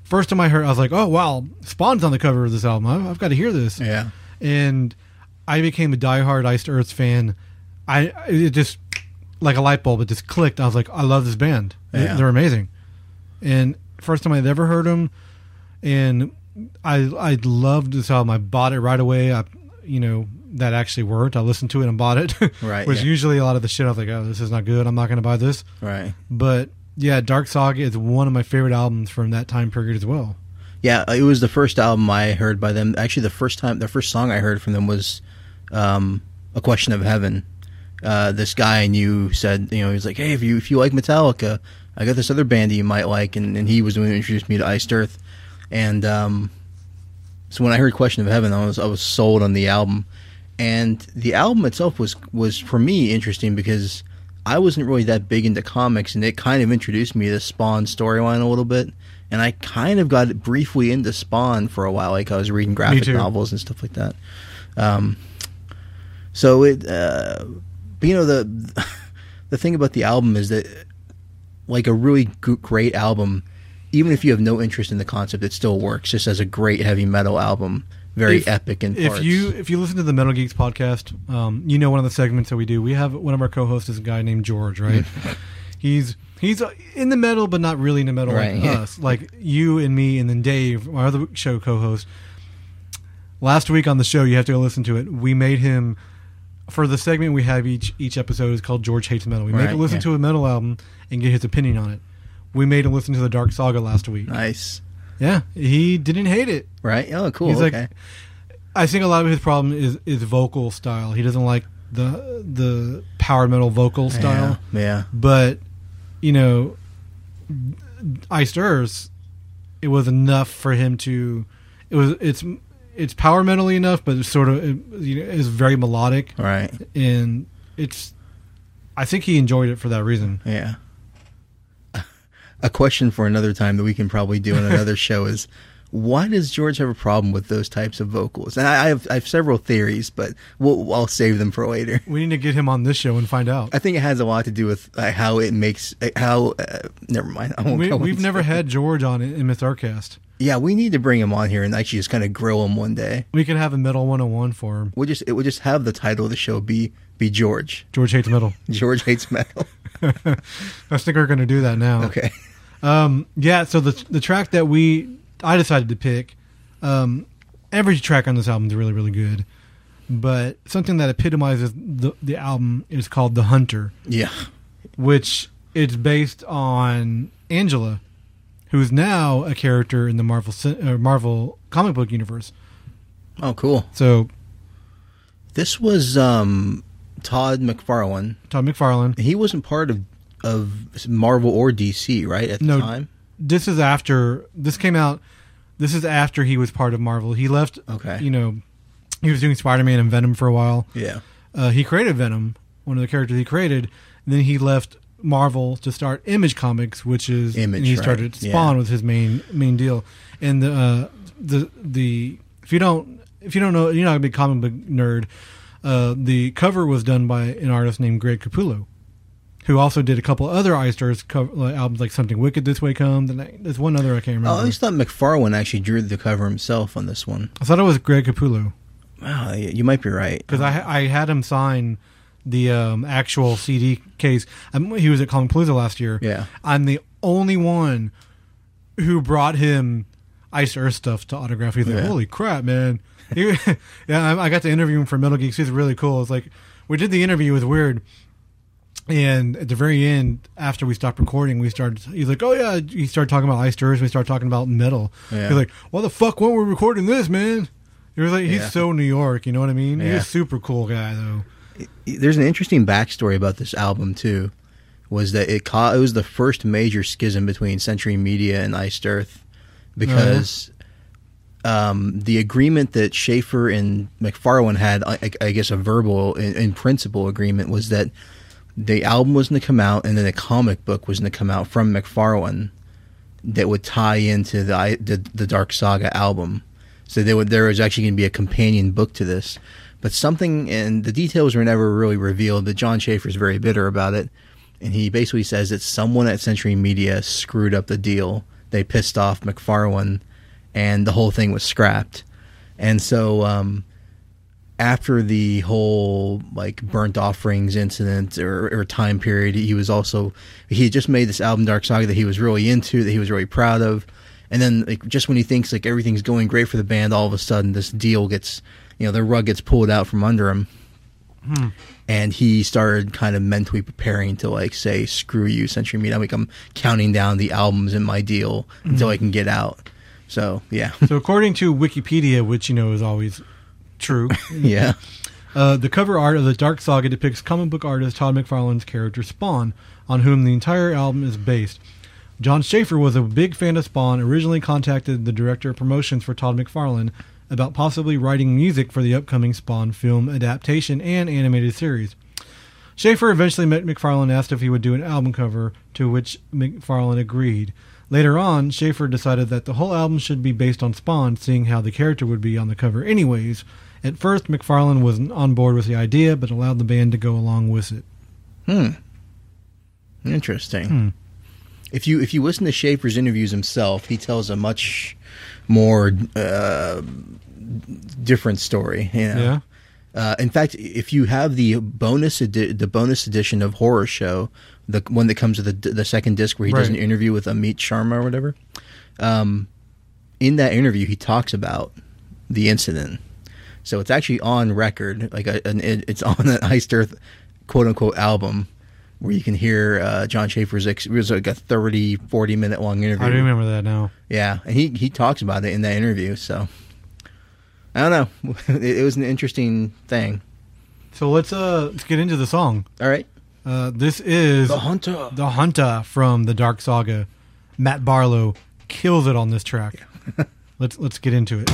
First time I heard, I was like, "Oh wow, Spawn's on the cover of this album. I- I've got to hear this." Yeah. and I became a diehard Iced Earth fan. I it just like a light bulb. It just clicked. I was like, I love this band. Yeah. They're amazing. And first time I'd ever heard them, and I I loved this album. I bought it right away. I you know that actually worked. I listened to it and bought it. Right, Was yeah. usually a lot of the shit. I was like, oh, this is not good. I'm not going to buy this. Right. But yeah, Dark Saga is one of my favorite albums from that time period as well. Yeah, it was the first album I heard by them. Actually, the first time, the first song I heard from them was um, "A Question of Heaven." Uh, this guy I knew said, you know, he was like, "Hey, if you if you like Metallica, I got this other band that you might like," and, and he was the one who introduced me to Iced Earth. And um, so when I heard "Question of Heaven," I was I was sold on the album, and the album itself was was for me interesting because I wasn't really that big into comics, and it kind of introduced me to Spawn storyline a little bit. And I kind of got briefly into Spawn for a while, like I was reading graphic novels and stuff like that. Um, so it, uh, but you know the the thing about the album is that like a really great album, even if you have no interest in the concept, it still works just as a great heavy metal album. Very If- epic in if you if you listen to the Metal Geeks podcast, um, you know one of the segments that we do. We have one of our co-hosts is a guy named George, right? he's he's uh, in the metal, but not really in the metal Right, like yeah. us, like you and me, and then Dave, our other show co-host. Last week on the show, you have to go listen to it. We made him for the segment we have each each episode is called George hates metal. We make Right, him listen yeah. to a metal album and get his opinion on it. We made him listen to the Dark Saga last week. nice, Yeah, he didn't hate it. right? Oh, cool. He's like- okay. I think a lot of his problem is is vocal style. He doesn't like the the power metal vocal style. Yeah, yeah. But you know, Iced Earth, it was enough for him to. It was it's it's power metally enough, but it's sort of it, you know, it's very melodic Right. and it's. I think he enjoyed it for that reason. Yeah. A question for another time that we can probably do in another show is why does George have a problem with those types of vocals? And I, I have I have several theories, but we'll, I'll save them for later. We need to get him on this show and find out. I think it has a lot to do with uh, how it makes uh, how. Uh, never mind. I won't We, go we've never had George on in MSRcast. Yeah, we need to bring him on here and actually just kind of grill him one day. We can have a Metal 101 for him. We'll just it would just have the title of the show be be George. George hates metal. George hates metal. I think we're going to do that now. Okay. Um, yeah. So the the track that we I decided to pick, um, every track on this album is really really good, but something that epitomizes the the album is called "The Hunter," Yeah. which is based on Angela, who's now a character in the Marvel uh, Marvel comic book universe. Oh, cool. So This was um Todd McFarlane. Todd McFarlane. He wasn't part of of Marvel or DC, right? At the No. time. This is after this came out. This is after he was part of Marvel. He left. Okay. You know, he was doing Spider Man and Venom for a while. Yeah. Uh, he created Venom, one of the characters he created. And then he left Marvel to start Image Comics, which is Image, and he right. started Yeah. Spawn was his main main deal. And the uh, the the if you don't if you don't know you're not a big comic book nerd. Uh, the cover was done by an artist named Greg Capullo, who also did a couple other Iced Earth cover, like, albums, like Something Wicked This Way Comes. And there's one other I can't remember. Oh, I always thought McFarlane actually drew the cover himself on this one. I thought it was Greg Capullo. Wow, you might be right. because I I had him sign the um, actual CD case. Um, he was at Comicpalooza last year. Yeah. I'm the only one who brought him Iced Earth stuff to autograph. He's like, Yeah. "Holy crap, man!" He- yeah, I, I got to interview him for Metal Geeks. He's really cool. It's like we did the interview. It was weird. And at the very end, after we stopped recording, we started. He's like, "Oh yeah," he started talking about Iced Earth. We started talking about metal. Yeah. He's like, "Why the fuck weren't we recording this, man?" He was like, "He's Yeah. so New York." You know what I mean? He's a super cool guy, though. There's an interesting backstory about this album too. Was that it? Ca- it was the first major schism between Century Media and Iced Earth because um, the agreement that Schaffer and McFarlane had, I, I guess, a verbal in, in principle agreement was that the album was going to come out and then a comic book was going to come out from McFarlane that would tie into the the, the Dark Saga album. So there would there was actually going to be a companion book to this, but something and the details were never really revealed. But Jon Schaffer's very bitter about it, and he basically says that someone at Century Media screwed up the deal. They pissed off McFarlane, and the whole thing was scrapped. And so um, after the whole like burnt offerings incident or, or time period, he was also he had just made this album Dark Saga that he was really into, that he was really proud of, and then like just when he thinks like everything's going great for the band, all of a sudden this deal gets you know the rug gets pulled out from under him, hmm. and he started kind of mentally preparing to like say screw you Century Media, like I'm counting down the albums in my deal until hmm. I can get out. So yeah, So, according to Wikipedia, which you know is always true, yeah. uh, the cover art of the Dark Saga depicts comic book artist Todd McFarlane's character Spawn, on whom the entire album is based. Jon Schaffer was a big fan of Spawn. Originally contacted the director of promotions for Todd McFarlane about possibly writing music for the upcoming Spawn film adaptation and animated series. Schaffer eventually met McFarlane and asked if he would do an album cover, to which McFarlane agreed. Later on, Schaffer decided that the whole album should be based on Spawn, seeing how the character would be on the cover anyways. At first, McFarlane wasn't on board with the idea, but allowed the band to go along with it. Hmm. Interesting. Hmm. If you if you listen to Schaffer's interviews himself, he tells a much more uh, different story. You know? Yeah? Uh, in fact, if you have the bonus edi- the bonus edition of Horror Show, the one that comes with the the second disc where he does an interview with Amit Sharma or whatever, um, in that interview he talks about the incident. So it's actually on record, like a, an, it, it's on an Iced Earth quote unquote album where you can hear uh, Jon Schaffer's. Ex- it was like a 30, 40 minute long interview. I do remember that now. Yeah, and he he talks about it in that interview. So I don't know. it, it was an interesting thing. So let's uh let's get into the song. All right, Uh, this is the hunter. The Hunter from the Dark Saga. Matt Barlow kills it on this track. let's let's get into it.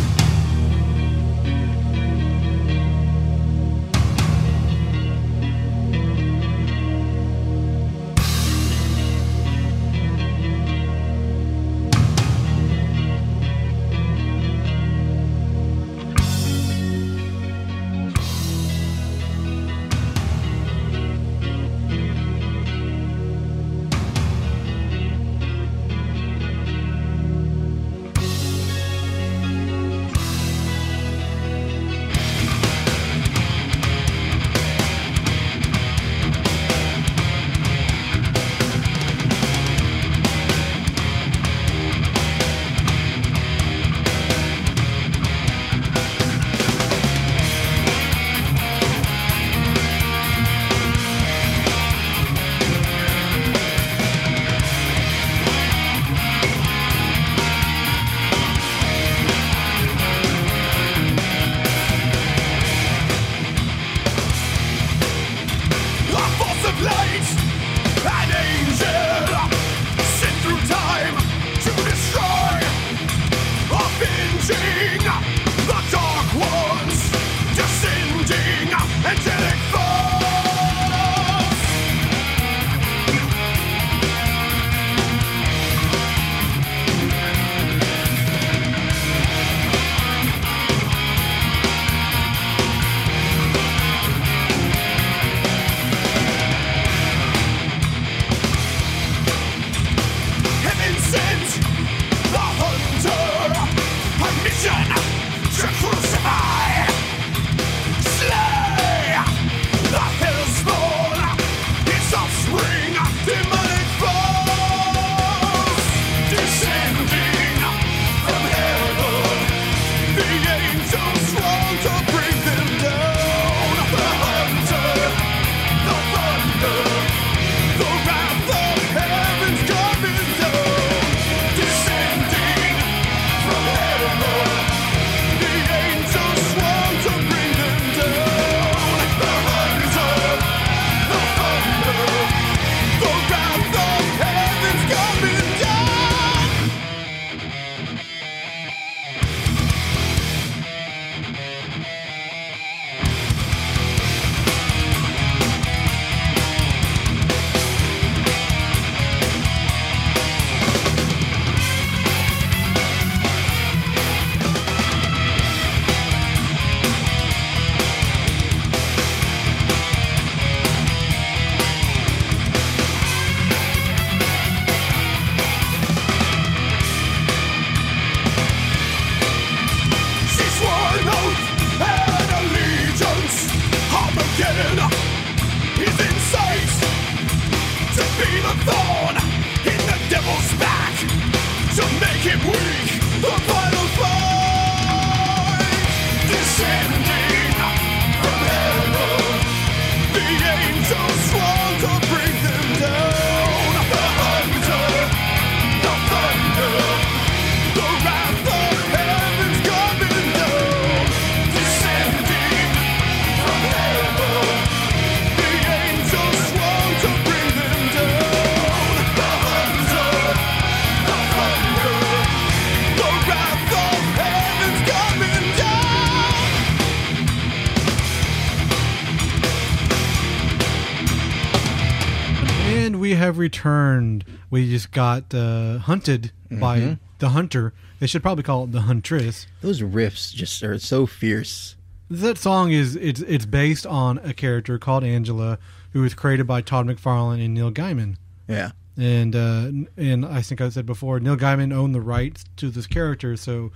Returned. We just got uh, hunted by Mm-hmm. the hunter. They should probably call it the huntress. Those riffs just are so fierce. That song is it's it's based on a character called Angela, who was created by Todd McFarlane and Neil Gaiman. Yeah. And uh, and I think I said before, Neil Gaiman owned the rights to this character, so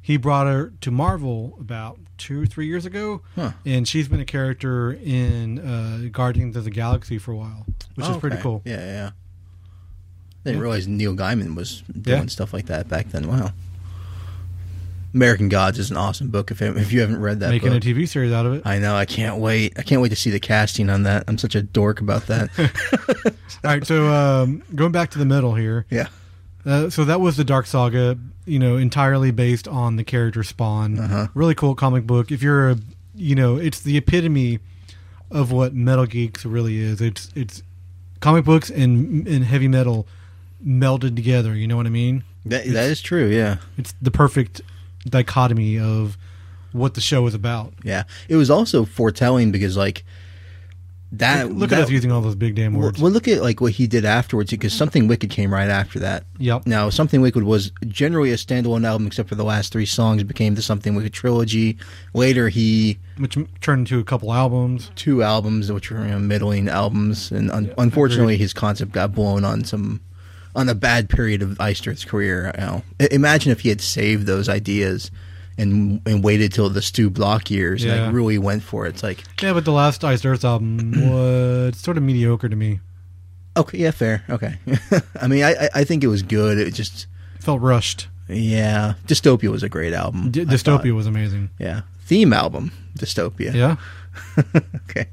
he brought her to Marvel about two or three years ago, Huh. and she's been a character in uh, Guardians of the Galaxy for a while, which is Oh, pretty okay. cool. Yeah, yeah. Didn't realize Neil Gaiman was doing Yeah. stuff like that back then. Wow. American Gods is an awesome book. If if you haven't read that book. Making book, a TV series out of it. I know. I can't wait. I can't wait to see the casting on that. I'm such a dork about that. All right, so um, going back to the middle here. yeah. Uh, so that was the Dark Saga, you know, entirely based on the character Spawn. Uh-huh. Really cool comic book. If you're a, you know, it's the epitome of what Metal Geeks really is. It's it's comic books and and heavy metal melded together. You know what I mean? That that is true. Yeah. It's the perfect dichotomy of what the show is about. Yeah. It was also foretelling because like that. Look that, at us using all those big damn words. well, look at like what he did afterwards because something wicked came right after that. Yep. Now, something wicked was generally a standalone album, except for the last three songs. Became the something wicked trilogy. Later, he Which turned into a couple albums. two albums, which were you know, middling albums, and un- unfortunately, his concept got blown on some on a bad period of Earth's career. You know, imagine if he had saved those ideas and and waited till the Stu Block years and like, really went for it. It's like Yeah, but the last Iced Earth album was sort of mediocre to me. okay, yeah, fair, okay. I mean, I I- I think it was good. It just Felt rushed. yeah, Dystopia was a great album. D- Dystopia was amazing. yeah, theme album Dystopia. Yeah. okay.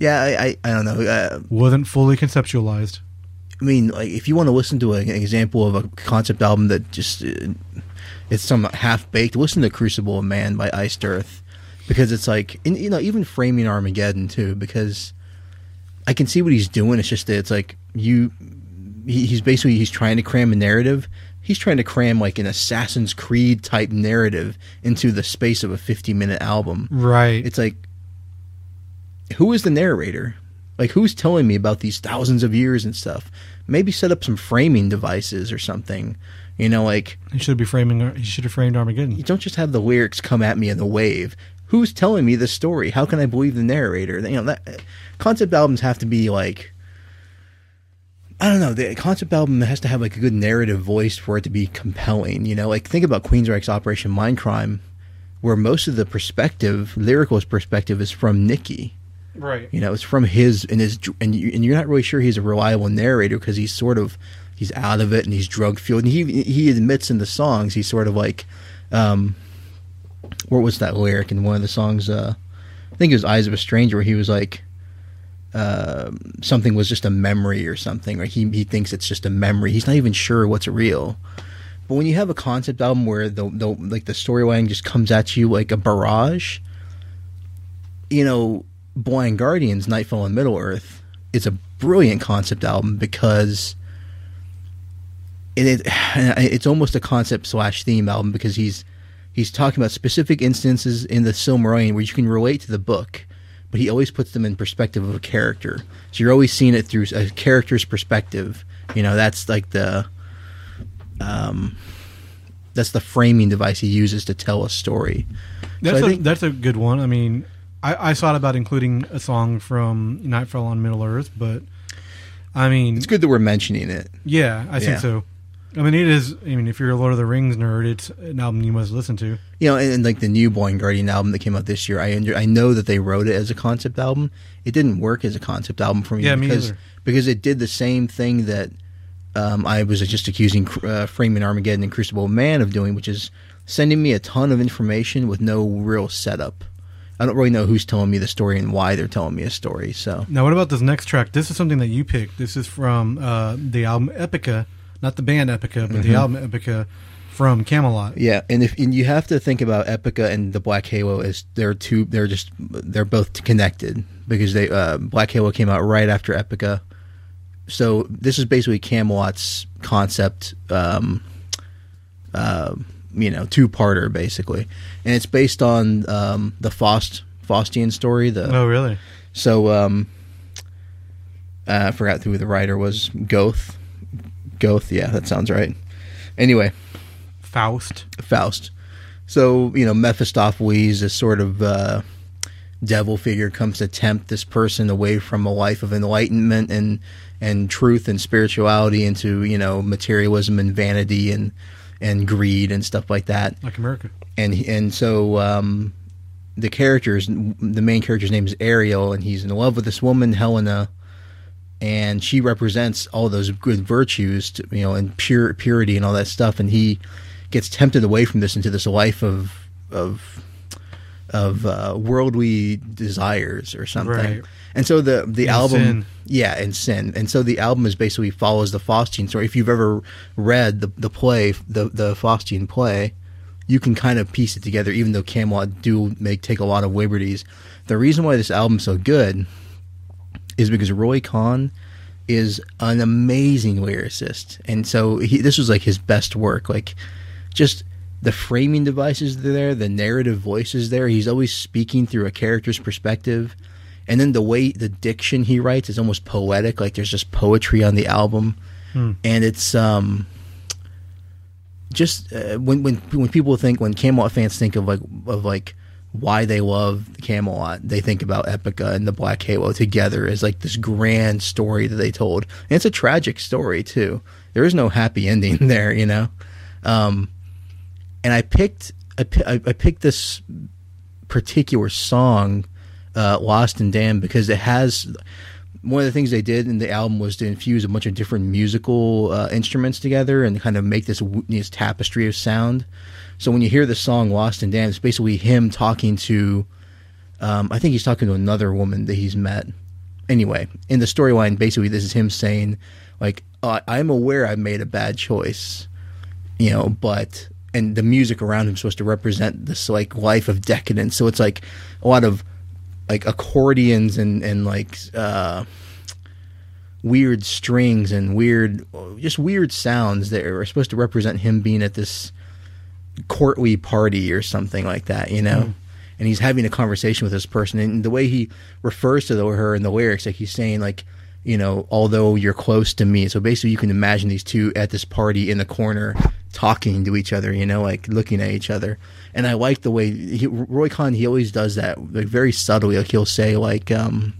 Yeah, I, I, I don't know. Uh, Wasn't fully conceptualized. I mean, like if you want to listen to a, an example of a concept album that just uh, it's some half baked, listen to Crucible of Man by Iced Earth because it's like, and, you know, even framing Armageddon too because I can see what he's doing. It's just that it's like you, he, he's basically he's trying to cram a narrative. He's trying to cram like an Assassin's Creed type narrative into the space of a 50 minute album. Right. It's like, who is the narrator? Like, who's telling me about these thousands of years and stuff? Maybe set up some framing devices or something. You know, like, he should be framing. He should have framed Armageddon. you don't just have the lyrics come at me in the wave. Who's telling me the story? How can I believe the narrator? You know, that concept albums have to be like, I don't know. The concept album has to have like a good narrative voice for it to be compelling. You know, like think about Queensryche's Operation Mindcrime, where most of the perspective, lyrical perspective, is from Nikki. Right. You know, it's from his and his and you, and you're not really sure he's a reliable narrator because he's sort of he's out of it and he's drug fueled. And he he admits in the songs he's sort of like, um, what was that lyric in one of the songs? Uh, I think it was "Eyes of a Stranger," where he was like, uh, something was just a memory or something, or he he thinks it's just a memory. He's not even sure what's real. But when you have a concept album where the, the like the storyline just comes at you like a barrage, you know, Blind Guardians, Nightfall on Middle Earth, is a brilliant concept album because it, it it's almost a concept slash theme album because he's he's talking about specific instances in the Silmarillion where you can relate to the book, but he always puts them in perspective of a character. So you're always seeing it through a character's perspective. You know, that's like the um that's the framing device he uses to tell a story. That's so a think that's a good one. I mean, I, I thought about including a song from Nightfall on Middle Earth, but I mean, it's good that we're mentioning it. yeah, I Yeah. think so. I mean, it is. I mean, if you're a Lord of the Rings nerd, it's an album you must listen to. You know, and, and like the new Blind Guardian album that came out this year, I under, I know that they wrote it as a concept album. It didn't work as a concept album for me Yeah, me because either. because it did the same thing that um, I was just accusing uh, Framing Armageddon and Crucible Man of doing, which is sending me a ton of information with no real setup. I don't really know who's telling me the story and why they're telling me a story. So Now, what about this next track? This is something that you picked. This is from uh, the album Epica, not the band Epica, but the album Epica from Kamelot. Mm-hmm. Yeah, and if and you have to think about Epica and the Black Halo as they're two, they're just they're both connected because they uh, Black Halo came out right after Epica, so this is basically Kamelot's concept, um, uh, you know, two parter basically, and it's based on um, the Faust Faustian story. The Oh, really? so um, Uh, I forgot who the writer was. Goth. Goth. Yeah, that sounds right. Anyway, Faust. Faust. So you know, Mephistopheles, this sort of uh, devil figure, comes to tempt this person away from a life of enlightenment and and truth and spirituality into you know materialism and vanity and and greed and stuff like that. Like America. And and so um, the characters, the main character's name is Ariel, and he's in love with this woman Helena, and she represents all those good virtues, to, you know, and pure purity and all that stuff, and he gets tempted away from this into this life of of of uh, worldly desires or something. Right. And so the the And album, sin. yeah, and sin. And so the album is basically follows the Faustian story. If you've ever read the the play, the the Faustian play, you can kind of piece it together. Even though Kamelot do make take a lot of liberties, the reason why this album's so good is because Roy Khan is an amazing lyricist, and so he, this was like his best work. Like, just the framing devices there, the narrative voices there. He's always speaking through a character's perspective, and then the way the diction he writes is almost poetic. Like there's just poetry on the album, and it's um just uh, when when when people think when Kamelot fans think of like of like why they love Kamelot, they think about Epica and the Black Halo together as like this grand story that they told. And it's a tragic story too. There is no happy ending there, you know. Um, and I picked I, pi- I I picked this particular song, uh, "Lost and Damned," because it has one of the things they did in the album was to infuse a bunch of different musical uh, instruments together and kind of make this, this tapestry of sound. So when you hear the song "Lost and Damned," it's basically him talking to, um, I think he's talking to another woman that he's met. Anyway, in the storyline, basically this is him saying, like, "I'm aware I made a bad choice." you know, but and the music around him is supposed to represent this like life of decadence. So it's like a lot of like accordions and and like uh weird strings and weird just weird sounds that are supposed to represent him being at this courtly party or something like that, you know. And he's having a conversation with this person, and the way he refers to the, her in the lyrics, like he's saying, like, you know, although you're close to me. So basically, you can imagine these two at this party in the corner talking to each other, you know, like looking at each other. And I like the way he, Roy Khan, he always does that, like very subtly. Like he'll say, like, um,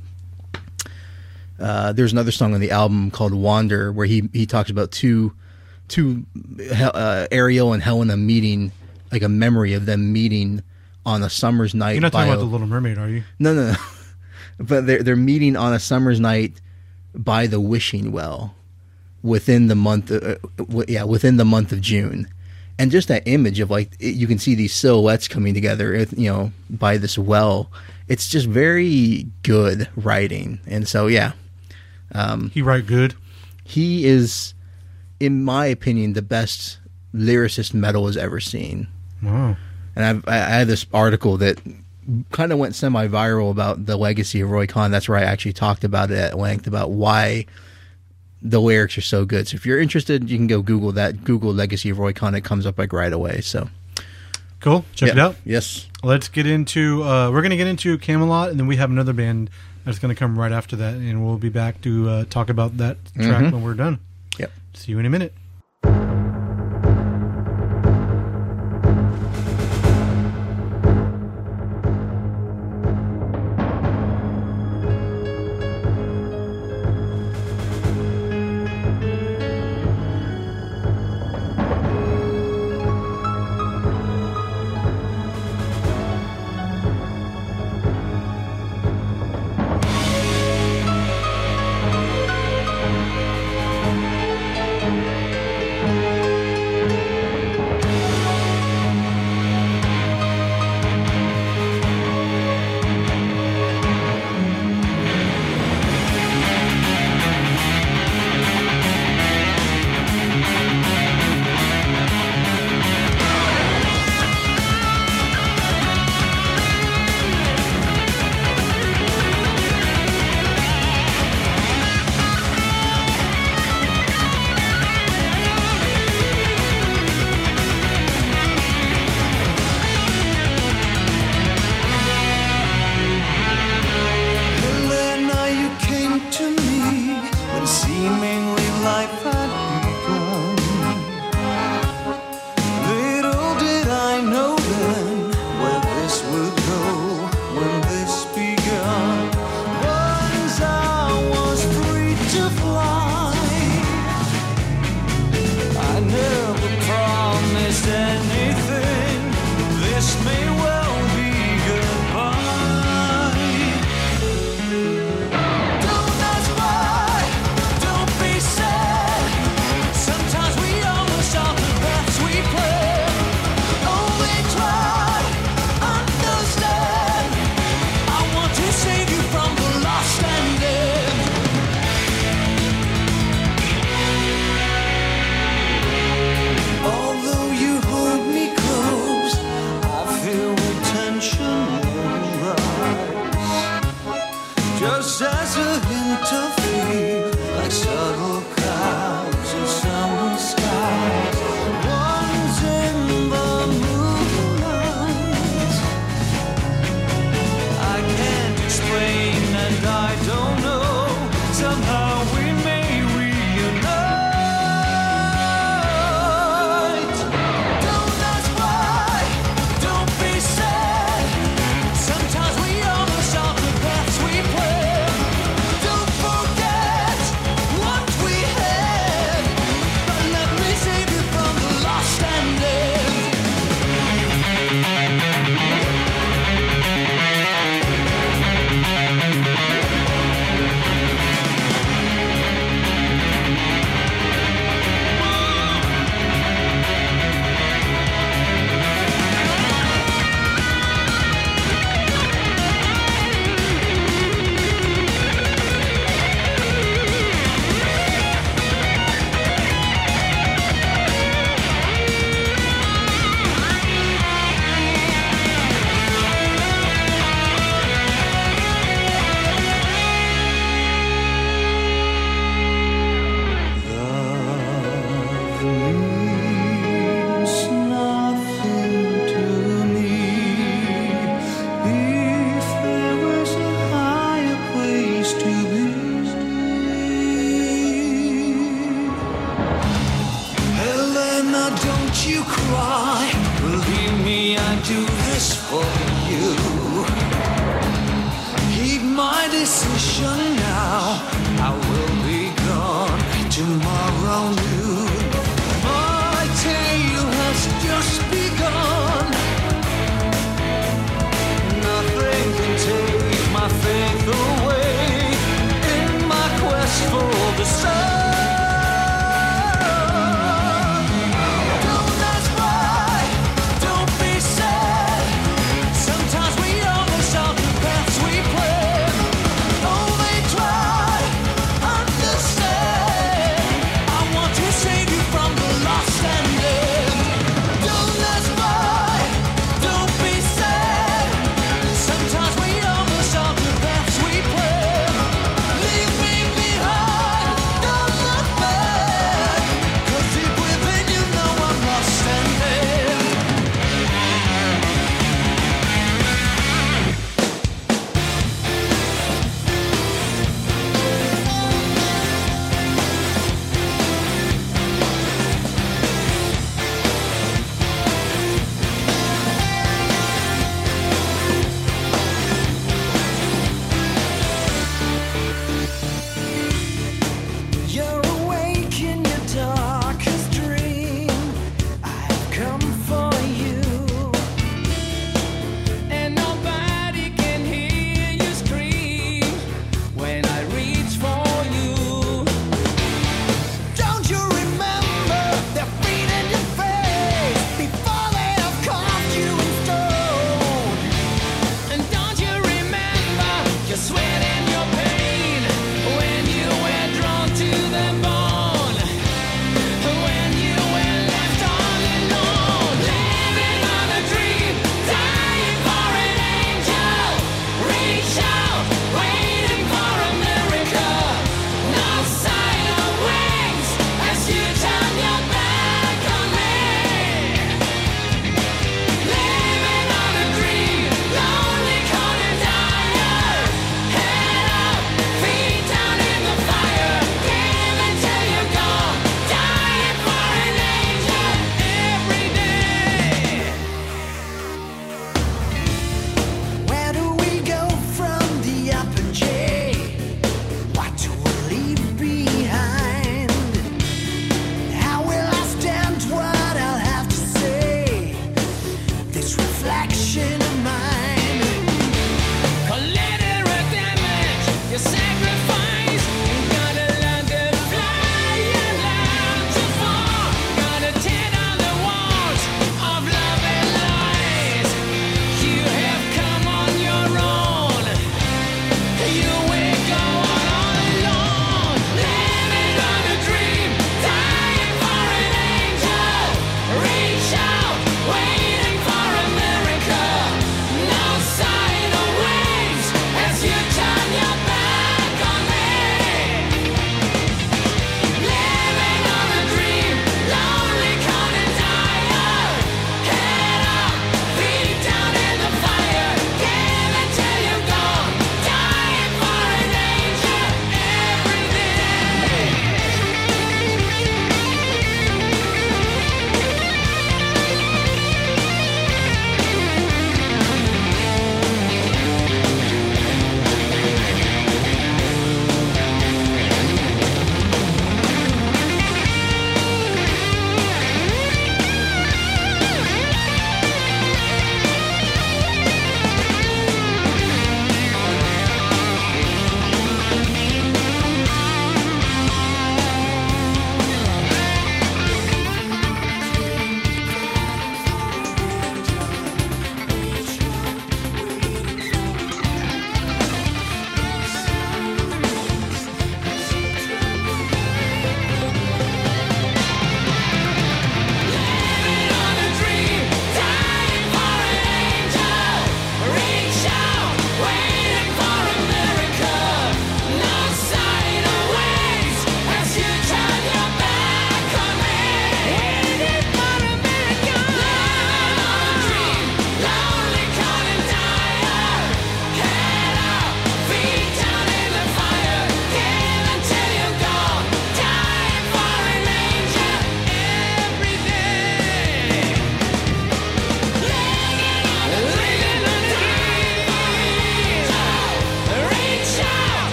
uh, there's another song on the album called Wander where he, he talks about two, two, uh, Ariel and Helena meeting, like a memory of them meeting on a summer's night. You're not talking about a- the Little Mermaid, are you? no, no, no. but they're they're meeting on a summer's night by the wishing well within the month. Uh, w- yeah, within the month of June, and just that image of like it, you can see these silhouettes coming together. You know, by this well. It's just very good writing, and so yeah, He write good. he is, in my opinion, the best lyricist metal has ever seen. Wow. And I've, I I have this article that kind of went semi-viral about the legacy of Roy Khan. That's where I actually talked about it at length about why the lyrics are so good. So if you're interested, you can go Google that. Google legacy of Roy Khan. It comes up like right away. So Cool. Check it out. Yes. Let's get into. Uh, we're going to get into Kamelot, and then we have another band that's going to come right after that, and we'll be back to uh, talk about that track when we're done. Yep. See you in a minute.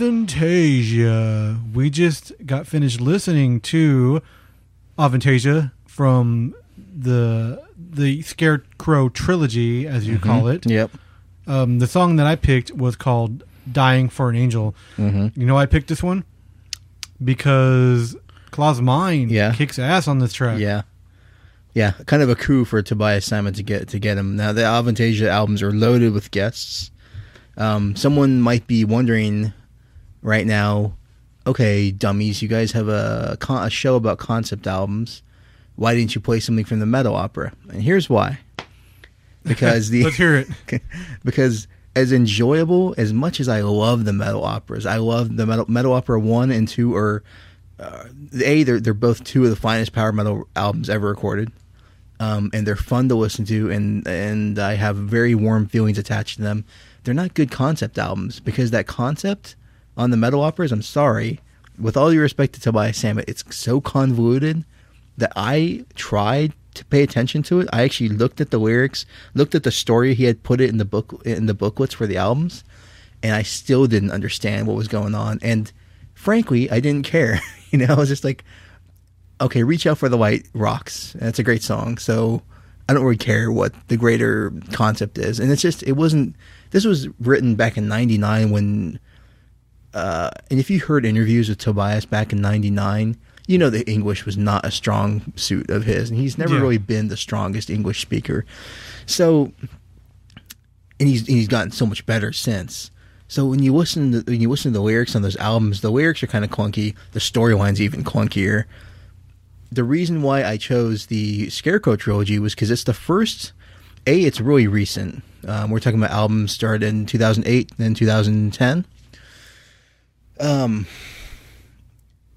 Avantasia. We just got finished listening to Avantasia from the the Scarecrow trilogy, as you call it. Yep. Um, the song that I picked was called "Dying for an Angel." Mm-hmm. You know, why I picked this one because Klaus Meine Yeah. kicks ass on this track. Yeah. Yeah, kind of a coup for Tobias Sammet to get to get him. Now the Avantasia albums are loaded with guests. Um, someone might be wondering right now, okay, dummies, you guys have a, con- a show about concept albums. Why didn't you play something from the metal opera? And here's why. Because the Let's hear it. because as enjoyable as much as I love the metal operas, I love the metal metal opera one and two are uh, a they're they're both two of the finest power metal albums ever recorded, um, and they're fun to listen to, and and I have very warm feelings attached to them. They're not good concept albums because that concept on the metal operas, I'm sorry, with all due respect to Tobias Sammet, it's so convoluted that I tried to pay attention to it. I actually looked at the lyrics, looked at the story he had put it in the book in the booklets for the albums, and I still didn't understand what was going on. And frankly, I didn't care. you know, I was just like, okay, reach out for the white rocks. That's a great song. So I don't really care what the greater concept is. And it's just it wasn't. This was written back in '99 when. Uh, and if you heard interviews with Tobias back in '99, you know that English was not a strong suit of his, and he's never Yeah. really been the strongest English speaker. So, and he's he's gotten so much better since. So when you listen to when you listen to the lyrics on those albums, the lyrics are kind of clunky. The storyline's even clunkier. The reason why I chose the Scarecrow trilogy was because it's the first. A, it's really recent. Um, we're talking about albums started in 2008, then 2010. Um,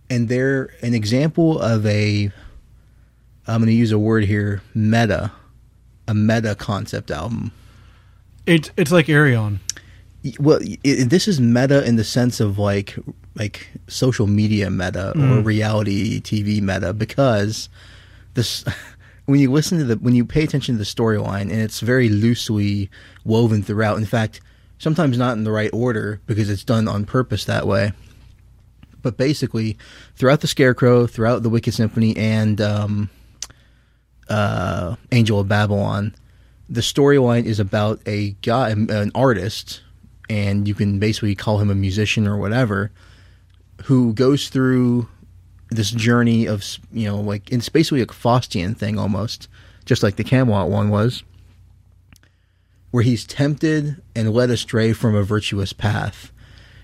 and they're an example of a. I'm going to use a word here, meta, a meta concept album. It's it's like Ayreon. well it, this is meta in the sense of like like social media meta or reality tv meta because this when you listen to the when you pay attention to the storyline and it's very loosely woven throughout in fact sometimes not in the right order because it's done on purpose that way. But basically throughout the scarecrow throughout the wicked symphony and um uh angel of babylon the storyline is about a guy, an artist, and you can basically call him a musician or whatever, who goes through this journey of, you know, like it's basically a Faustian thing almost, just like the Kamelot one was, where he's tempted and led astray from a virtuous path,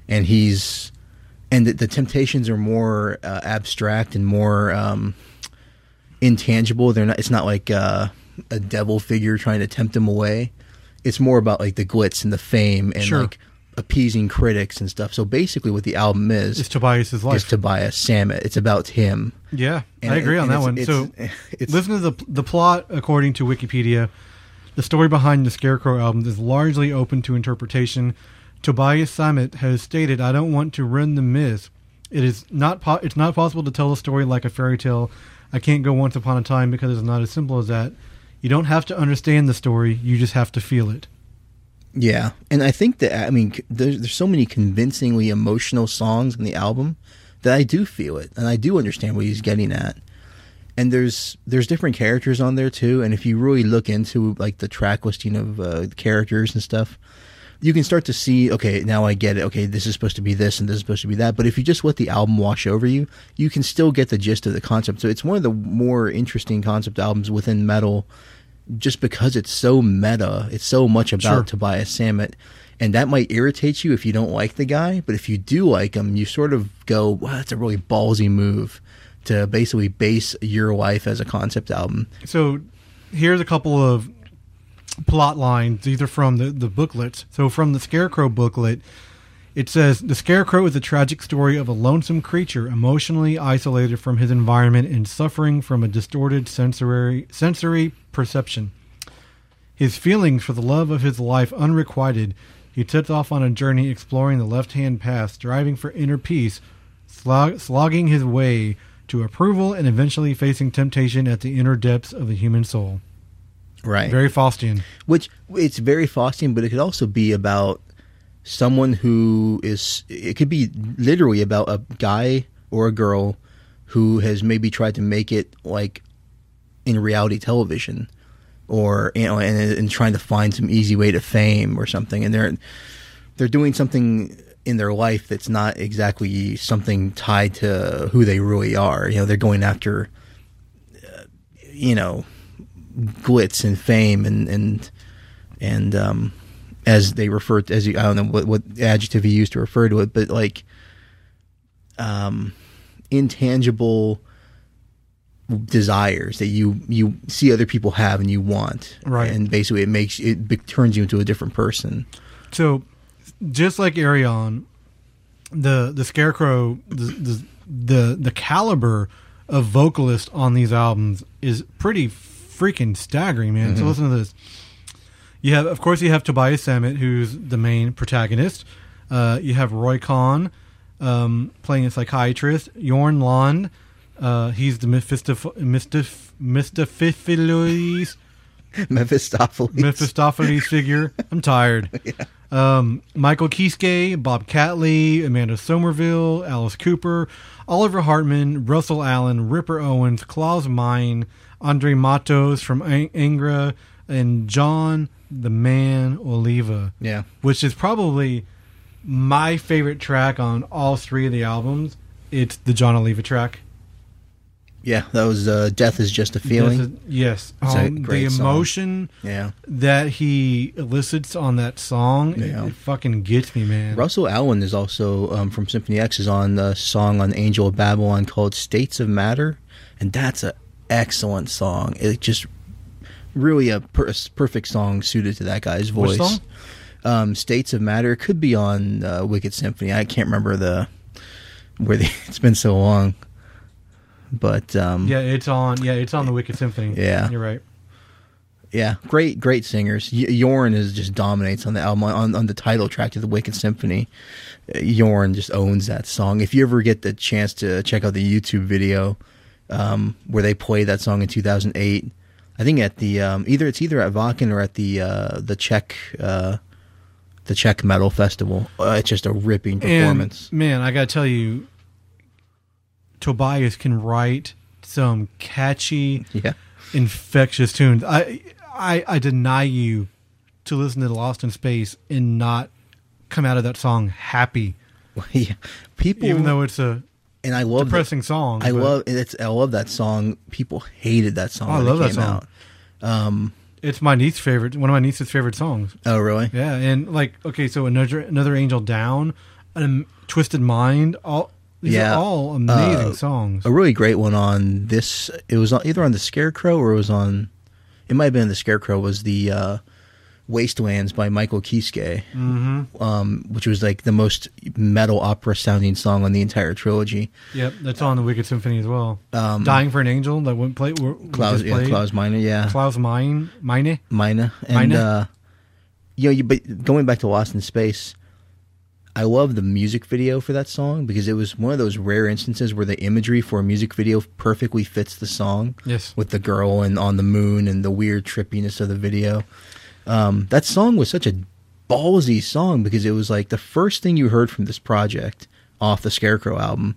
and he's, and the, the temptations are more uh, abstract and more um, intangible. They're not. It's not like. Uh, a devil figure trying to tempt him away. It's more about like the glitz and the fame and Sure. like appeasing critics and stuff. So basically, what the album is It's Tobias's is life. Tobias Sammet. It's about him. yeah, And I agree it- on that one. it's- so it's- it's- listen to the the plot according to Wikipedia. The story behind the Scarecrow album is largely open to interpretation. Tobias Sammet has stated, "I don't want to ruin the myth. It is not po- it's not possible to tell a story like a fairy tale. I can't go once upon a time because it's not as simple as that. You don't have to understand the story; you just have to feel it." Yeah, and I think that I mean, there's there's so many convincingly emotional songs in the album that I do feel it, and I do understand what he's getting at. And there's there's different characters on there too, and if you really look into like the track listing of uh, characters and stuff, you can start to see. Okay, now I get it. Okay, this is supposed to be this, and this is supposed to be that. But if you just let the album wash over you, you can still get the gist of the concept. So it's one of the more interesting concept albums within metal just because it's so meta, it's so much about Sure. Tobias Sammet, and that might irritate you if you don't like the guy. But if you do like him, you sort of go, "Wow, that's a really ballsy move to basically base your life as a concept album." So here's a couple of plot lines, either from the, the booklets. So from the Scarecrow booklet, it says The Scarecrow is a tragic story of a lonesome creature emotionally isolated from his environment and suffering from a distorted sensory, sensory perception. His feelings for the love of his life unrequited, he sets off on a journey exploring the left hand path, striving for inner peace, slog- slogging his way to approval and eventually facing temptation at the inner depths of the human soul. Right. Very Faustian. Which it's very Faustian, but it could also be about someone who is it could be literally about a guy or a girl who has maybe tried to make it like in reality television or you know and, and trying to find some easy way to fame or something and they're they're doing something in their life that's not exactly something tied to who they really are. You know they're going after uh, you know glitz and fame and and and um as they refer to as you, I don't know what what adjective he used to refer to it but like um intangible desires that you you see other people have and you want. Right. and basically it makes it turns you into a different person. So, just like Ayreon, the the Scarecrow, the the the, the caliber of vocalist on these albums is pretty freaking staggering, man. So listen to this. You have, of course, you have Tobias Sammet, who's the main protagonist. Uh, you have Roy Khan um, playing a psychiatrist. Jorn Lande, uh, he's the Mephistoph- Mistoph- Mephistopheles Mephistopheles Mephistopheles figure. I'm tired. Um, Michael Kiske, Bob Catley, Amanda Somerville, Alice Cooper, Oliver Hartmann, Russell Allen, Ripper Owens, Klaus Meine, Andre Matos from Ang- Angra, and Jon the Man Oliva, yeah which is probably my favorite track on all three of the albums. It's the Jon Oliva track. Yeah that was uh, death is just a feeling is- yes. Um, the great song. emotion yeah that he elicits on that song, Yeah. it, fucking gets me, man. Russell Allen is also um, from Symphony X is on the song on Angel of Babylon called States of Matter and that's an excellent song it just really a per- perfect song suited to that guy's voice um, States of Matter. Could be on uh, Wicked Symphony. I can't remember the where the. It's been so long, but um, Yeah, it's on. Yeah, it's on the Wicked Symphony. Yeah. you're right. yeah, great, great singers. Y- Jorn is just dominates on the album on, on the title track to the Wicked Symphony. Jorn just owns that song. If you ever get the chance to check out the YouTube video um, where they play that song in 2008, I think at the um, either it's either at Wacken or at the uh, the Czech. Uh, the Czech Metal Festival. Uh, it's just a ripping performance. And man, I gotta tell you, Tobias can write some catchy, yeah. infectious tunes. I, I, I deny you to listen to Lost in Space and not come out of that song happy, yeah. People, even though it's a and I love depressing song. I but love it's. I love that song. People hated that song. Oh, I love it that song. Out. Um. It's my niece's favorite. One of my niece's favorite songs. Oh, really? Yeah, and like okay, so another another angel down, um, twisted mind. All these Yeah. are all amazing Uh, songs. A really great one on this. It was on, either on the Scarecrow or it was on. It might have been the Scarecrow. Was the uh, Wastelands by Michael Kiske, mm-hmm. um, which was like the most metal opera sounding song on the entire trilogy. Yep, that's on the Wicked Symphony as well. Um, Dying for an Angel that went play. w- was Klaus, yeah. Klaus Meine, yeah. Klaus Mine, Mine. Mina and Mina? uh you know you but going back to Lost in Space I love the music video for that song because it was one of those rare instances where the imagery for a music video perfectly fits the song Yes. with the girl and on the moon and the weird trippiness of the video um that song was such a ballsy song because it was like the first thing you heard from this project off the Scarecrow album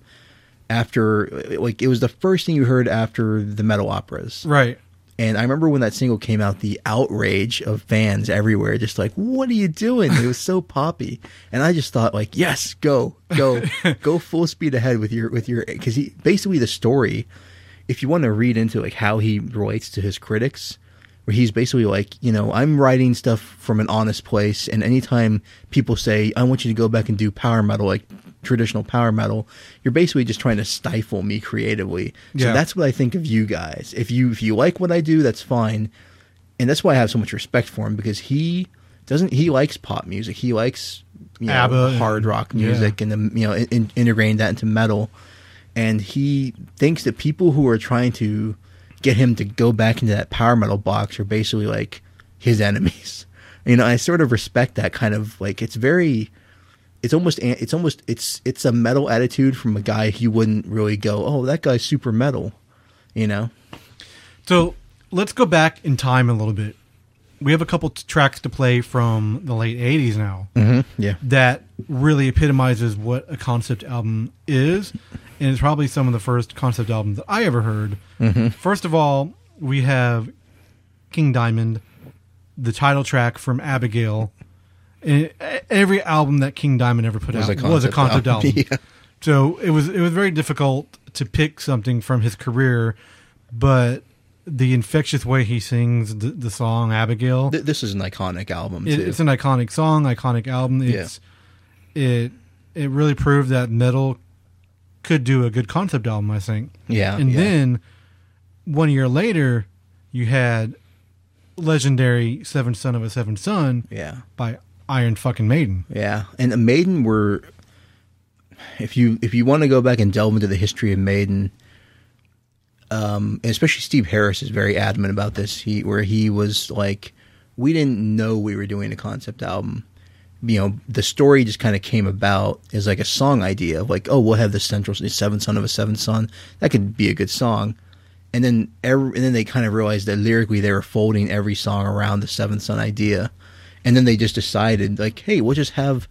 after like it was the first thing you heard after the metal operas Right. And I remember when that single came out, the outrage of fans everywhere, just like, "What are you doing?" It was so poppy, and I just thought, like, "Yes, go, go, go full speed ahead with your with your." Because he basically the story, if you want to read into like how he relates to his critics, where he's basically like, you know, I'm writing stuff from an honest place, and anytime people say, "I want you to go back and do power metal," like traditional power metal, you're basically just trying to stifle me creatively. So Yeah. that's what I think of you guys. If you if you like what I do, that's fine. And that's why I have so much respect for him because he doesn't he likes pop music. He likes you know, ABBA hard rock music and the, you know in, in- integrating that into metal. And he thinks that people who are trying to get him to go back into that power metal box are basically like his enemies. You know, I sort of respect that kind of like it's very it's almost it's almost it's it's a metal attitude from a guy you wouldn't really go, "Oh, that guy's super metal." You know? So let's go back in time a little bit. we have a couple t- tracks to play from the late '80s now mm-hmm. Yeah. that really epitomizes what a concept album is, and it's probably some of the first concept albums that I ever heard. Mm-hmm. First of all, we have King Diamond, the title track from Abigail. And every album that King Diamond ever put Was out a was a concept album. album. Yeah. So it was it was very difficult to pick something from his career, but the infectious way he sings the, the song Abigail, Th- this is an iconic album it, it's an iconic song, iconic album. It's it it really proved that metal could do a good concept album. I think. Yeah, and yeah. then one year later, you had legendary Seventh Son of a Seventh Son yeah. by Iron fucking Maiden. Yeah, and the Maiden were. If you if you want to go back and delve into the history of Maiden, um, and especially Steve Harris is very adamant about this. He where he was like, we didn't know we were doing a concept album. You know, the story just kind of came about as like a song idea of like, oh, we'll have the central the seventh son of a seventh son. That could be a good song. And then every, and then they kind of realized that lyrically they were folding every song around the seventh son idea. And then they just decided like, hey, we'll just have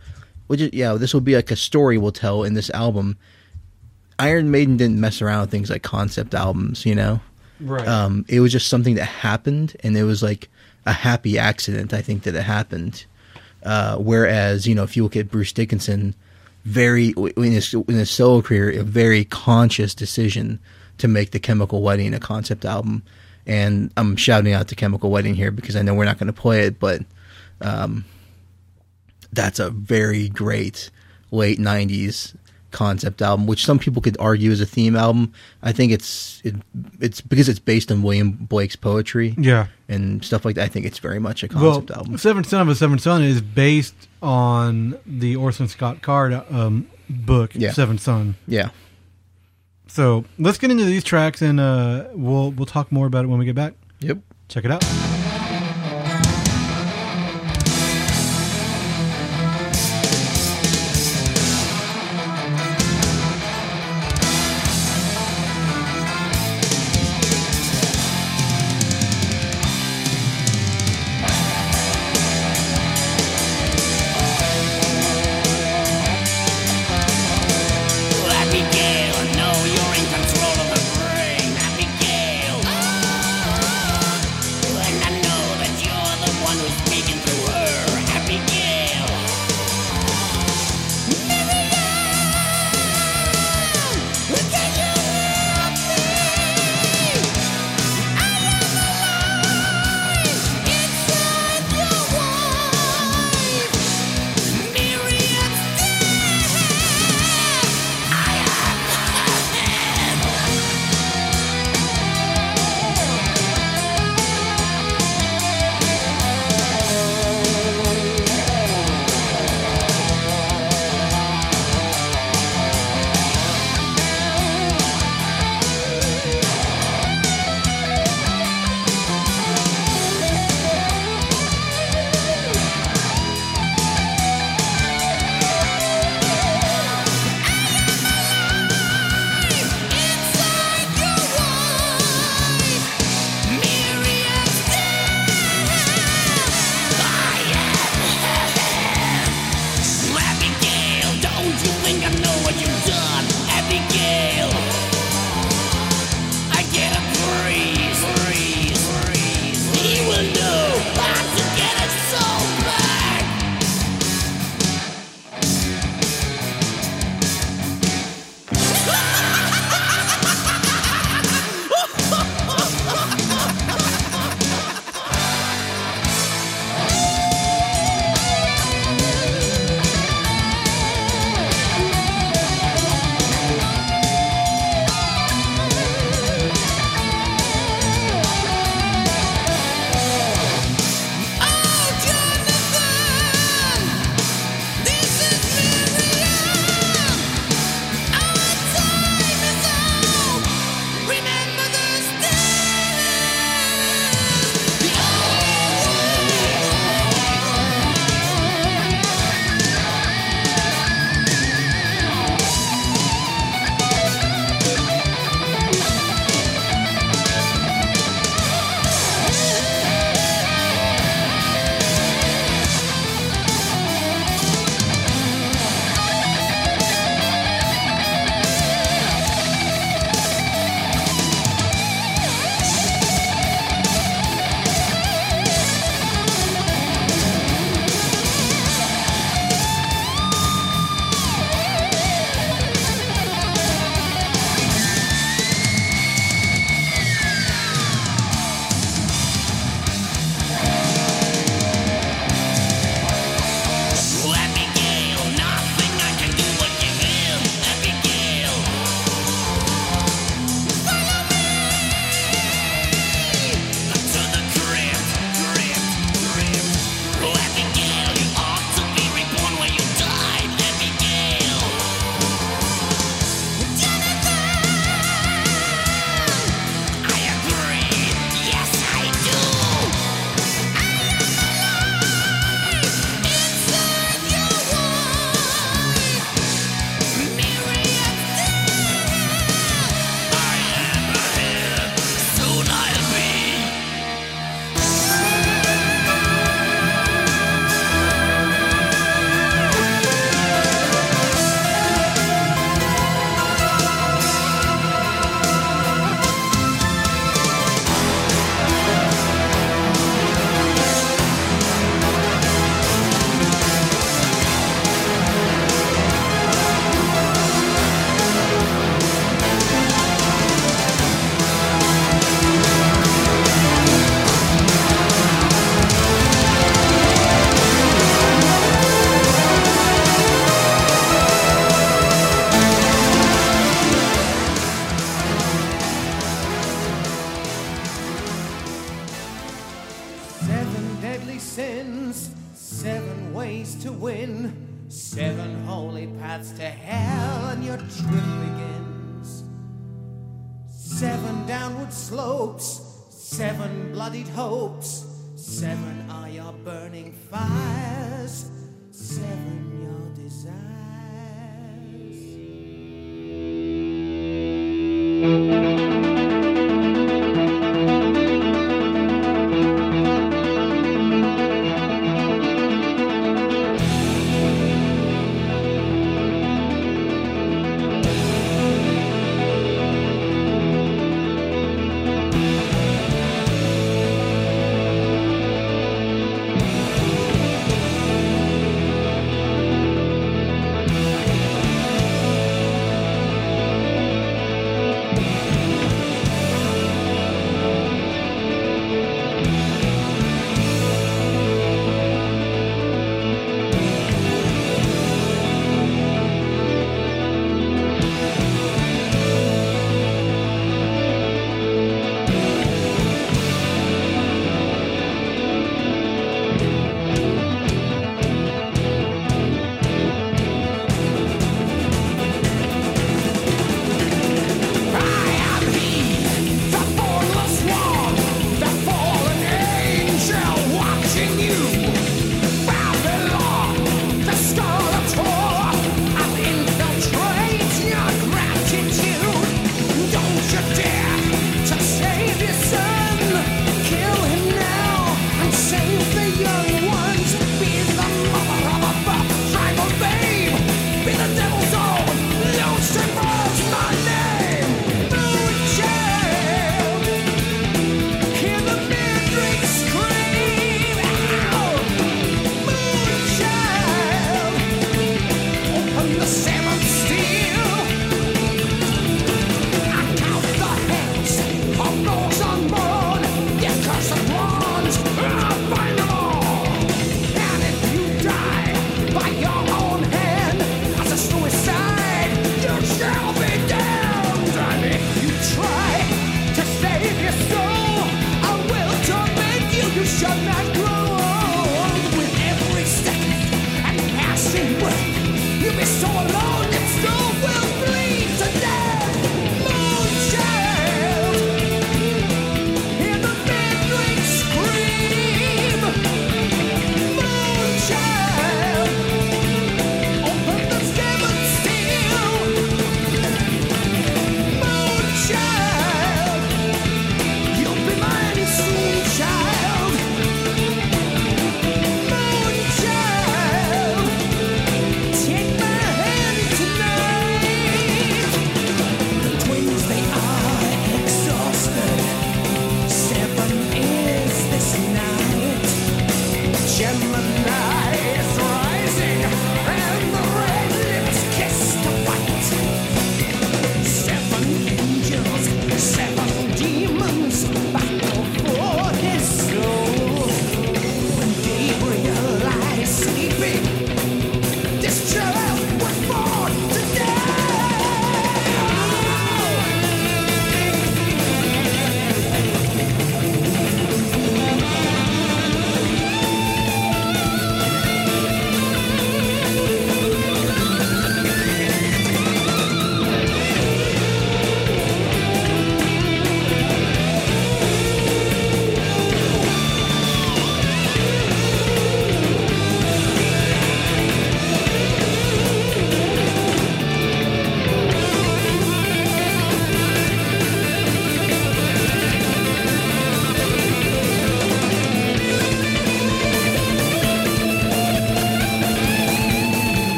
we'll just yeah, this will be like a story we'll tell in this album. Iron Maiden didn't mess around with things like concept albums, you know. Right. Um, it was just something that happened, and it was like a happy accident. I think that it happened. Uh, whereas you know, if you look at Bruce Dickinson, very in his in his solo career, a very conscious decision to make the Chemical Wedding a concept album. And I'm shouting out to Chemical Wedding here because I know we're not going to play it, but um, that's a very great late '90s concept album, which some people could argue is a theme album. I think it's it, it's because it's based on William Blake's poetry yeah. and stuff like that. I think it's very much a Well, concept album. Seventh Son of a Seventh Son is based on the Orson Scott Card um, book, Yeah. Seventh Son. Yeah, So let's get into these tracks, and uh, we'll we'll talk more about it when we get back. yep. Check it out.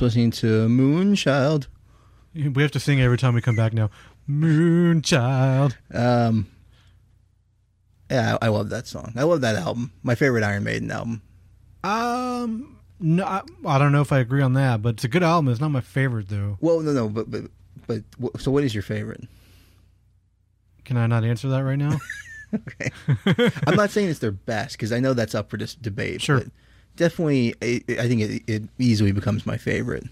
Just listening to Moonchild. We have to sing every time we come back now. Moonchild. Um, yeah, I, I love that song. I love that album. My favorite Iron Maiden album. Um, no, I, I don't know if I agree on that, but it's a good album. It's not my favorite though. Well, no, no, but but but so what is your favorite? Can I not answer that right now? Okay, I'm not saying it's their best because I know that's up for this debate. Sure. but definitely, I, I think it, it easily becomes my favorite.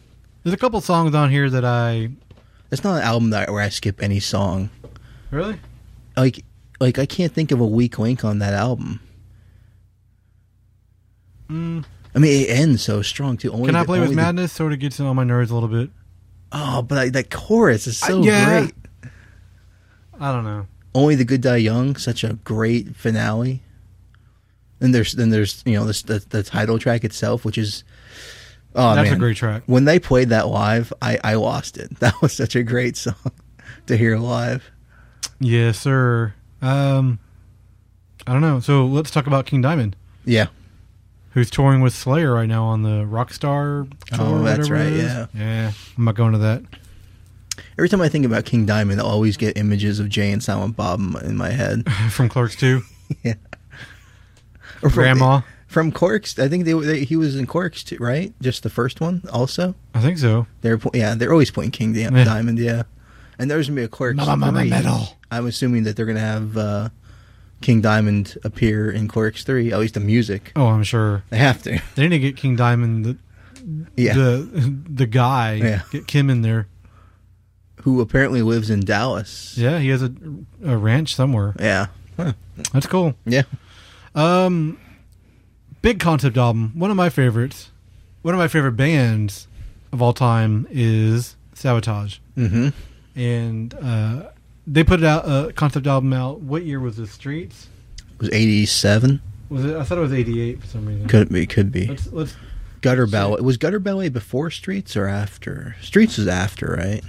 There's a couple songs on here that I It's not an album that where I skip any song. really. Like like I can't think of a weak link on that album. Mm. I mean, it ends so strong too. Only Can I the- play with the- madness? Sort of gets in on my nerves a little bit. oh, but I, that chorus is so Uh, yeah. great. I don't know. Only the Good Die Young, such a great finale. And there's then there's you know this, the the title track itself, which is oh That's a great track. When they played that live, I I lost it. That was such a great song to hear live. Yes, sir. Um, I don't know. So let's talk about King Diamond, Yeah, who's touring with Slayer right now on the Rockstar tour. Oh, that's right, yeah. yeah. I'm not going to that. every time I think about King Diamond, I always get images of Jay and Silent Bob in my- head. From Clerks too. Or from- Grandma. from Clerks. I think they, they he was in Clerks too, right? Just the first one, also. I think so. They're yeah, they're always playing King Di- Yeah. Diamond, yeah. And there's gonna be a Clerks. Mama, mama, metal. I'm assuming that they're gonna have uh, King Diamond appear in Clerks three, at least the music. Oh, I'm sure They have to. they need to get King Diamond, the Yeah. the the guy. Yeah. Get Kim in there. Who apparently lives in Dallas. Yeah, he has a, a ranch somewhere. Yeah. Huh. That's cool. Yeah. Um, big concept album. One of my favorites. One of my favorite bands of all time is Savatage, Mm-hmm. and uh, they put out a concept album out. What year was this? Streets? It was eighty seven. Was it? I thought it was '88 for some reason. Could be, could be. Let's let's. Gutter Ballet. Was Gutter Ballet before Streets or after? Streets was after, right?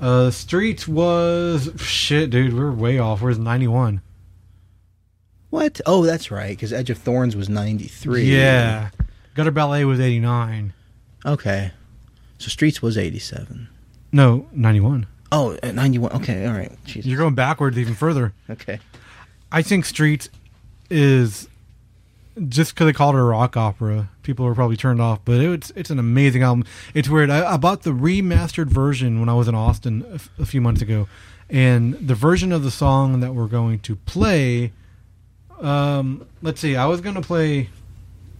Uh, Streets was shit, dude. We are way off. Where's '91? What? Oh, that's right. Because Edge of Thorns was ninety three. Yeah, Gutter Ballet was '89. Okay. So Streets was 87. No, '91. Oh, at 91. Okay, all right. Jesus. You're going backwards even further. okay. I think Streets is just because they called it a rock opera. People were probably turned off, but it's it's an amazing album. It's weird. I, I bought the remastered version when I was in Austin a, f- a few months ago, and the version of the song that we're going to play. Um, let's see. I was going to play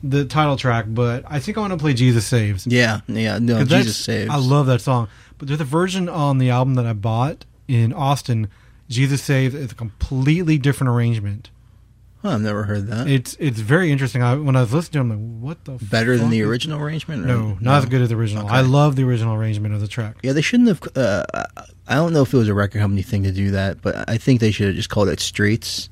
the title track, but I think I want to play "Jesus Saves." Yeah, yeah. No, Jesus saves. I love that song. But there's a version on the album that I bought in Austin. Jesus Saves is a completely different arrangement. Huh, I've never heard that. It's it's very interesting. I, when I was listening to it, I'm like, what the Better than the original arrangement? or- No, not as good as the original. Okay. I love the original arrangement of the track. Yeah, they shouldn't have. Uh, I don't know if it was a record company thing to do that, but I think they should have just called it Streets.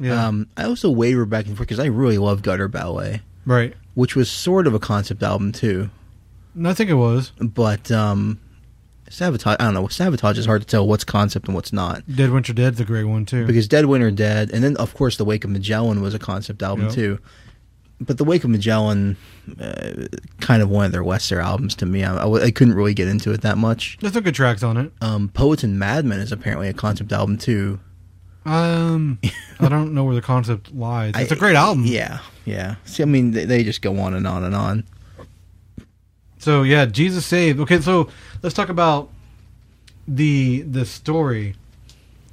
Yeah, Um, I also waver back and forth because I really love Gutter Ballet, right. which was sort of a concept album too. And I think it was But um, Savatage, I don't know. Savatage is hard to tell what's concept and what's not. Dead Winter Dead's a great one too. because Dead Winter Dead, and then of course the Wake of Magellan was a concept album Yep. too. But the Wake of Magellan, uh, kind of one of their lesser albums to me. I, I w- I couldn't really get into it that much. There's some good tracks on it. Um, Poets and Madmen is apparently a concept album too. Um, I don't know where the concept lies. It's a I- great album. Yeah, yeah. See, I mean, they, they just go on and on and on. So yeah, Jesus saved. Okay, so let's talk about the the story.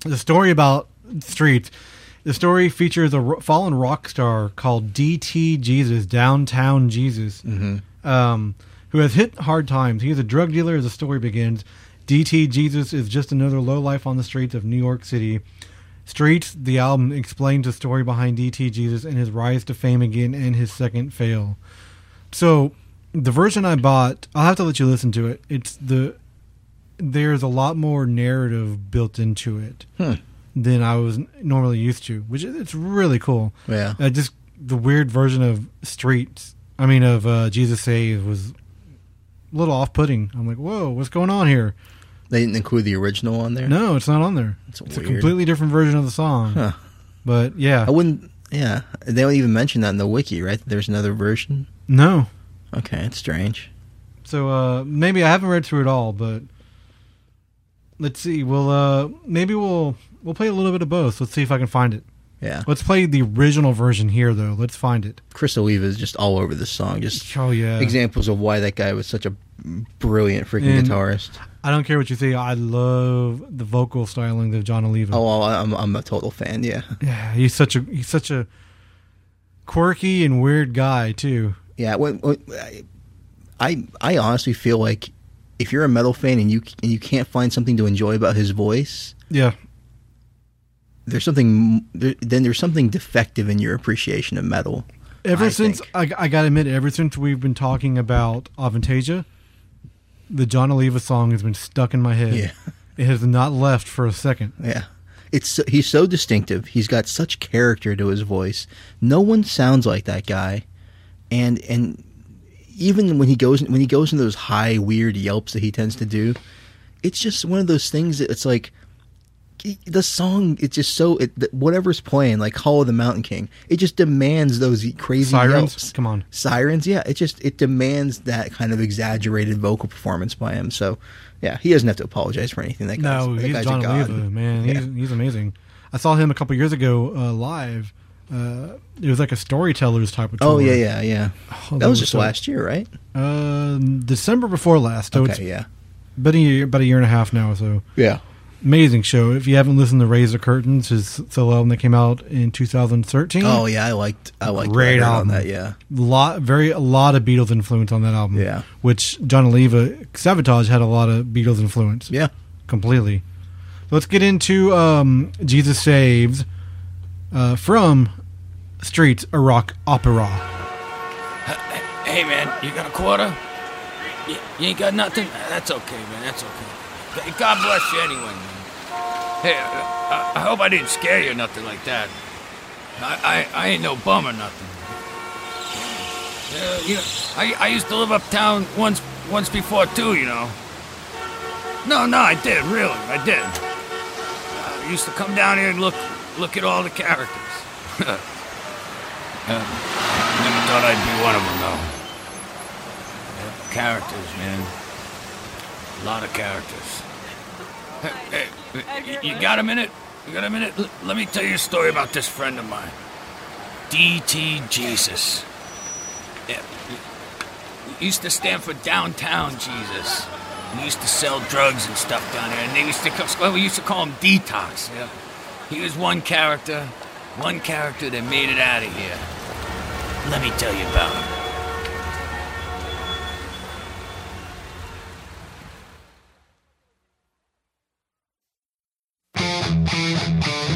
The story about streets. The story features a ro- fallen rock star called DT Jesus, Downtown Jesus, um, who has hit hard times. He is a drug dealer as the story begins. DT Jesus is just another low life on the streets of New York City. Streets, the album, explains the story behind DT Jesus and his rise to fame again and his second fail. So the version I bought, I'll have to let you listen to it. It's the there's a lot more narrative built into it Hmm. than I was normally used to, which is it's really cool. Yeah. Uh, just the weird version of Streets, I mean of uh, Jesus Saves was a little off-putting. I'm like, whoa, what's going on here? They didn't include the original on there. No, it's not on there. It's It's a completely different version of the song. Huh. But yeah, I wouldn't. Yeah, they don't even mention that in the wiki, right? There's another version. no, Okay, it's strange. So uh, maybe I haven't read through it all, but let's see. We'll uh, maybe we'll we'll play a little bit of both. Let's see if I can find it. Yeah. Let's play the original version here, though. Let's find it. Criss Oliva is just all over this song. Just Oh yeah. examples of why that guy was such a brilliant freaking And- guitarist. I don't care what you say. I love the vocal styling of Jon Oliva. Oh, I'm I'm a total fan. Yeah, Yeah, he's such a he's such a quirky and weird guy too. yeah. When, when, I I honestly feel like if you're a metal fan and you and you can't find something to enjoy about his voice, Yeah, there's something there, then there's something defective in your appreciation of metal. ever I since. I, I gotta admit, ever since we've been talking about Avantasia, the Jon Oliva song has been stuck in my head. Yeah. It has not left for a second. Yeah. It's he's so distinctive. He's got such character to his voice. No one sounds like that guy. And and even when he goes when he goes into those high weird yelps that he tends to do, it's just one of those things that it's like the song it's just so it, whatever's playing like Hall of the Mountain King, it just demands those crazy Sirens, yelps. come on. Sirens, yeah, it just it demands that kind of exaggerated vocal performance by him. So, yeah, he doesn't have to apologize for anything. That guy's, No, that he's guy's Jon. Oliva, man. Yeah. He's he's amazing. I saw him a couple years ago uh, live. Uh, it was like a storyteller's type of tour. Oh yeah, yeah, yeah. Oh, that was just so- last year, right? Uh, December before last. So Okay, yeah, been a year, about a year and a half now. So yeah. Amazing show. If you haven't listened to Raise the Curtain, his solo album that came out in 2013. Oh yeah, I liked I liked Great what album. on that. Yeah, lot very a lot of Beatles influence on that album. Yeah. which Jon Oliva Savatage had a lot of Beatles influence. yeah. completely. Let's get into um, Jesus Saves uh, from Streets, a rock opera. Hey man, you got a quarter? You, you ain't got nothing? That's okay, man. That's okay. God bless you anyway, man. Hey, uh, I, I hope I didn't scare you or nothing like that. I, I, I ain't no bum or nothing. Uh, you know, I, I used to live uptown once once before too, you know. No, no, I did, really, I did. Uh, I used to come down here and look look at all the characters. Uh, never thought I'd be one of them, though. Characters, man. A lot of characters. Hey, hey, you- you got a minute? You got a minute? L- let me tell you a story about this friend of mine. D.T. Jesus. Yeah. He used to stand for downtown Jesus. He used to sell drugs and stuff down there, and they used to call, well, we used to call him Detox. Yeah. He was one character, one character that made it out of here. Let me tell you about him. Jesus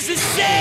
Jesus saves.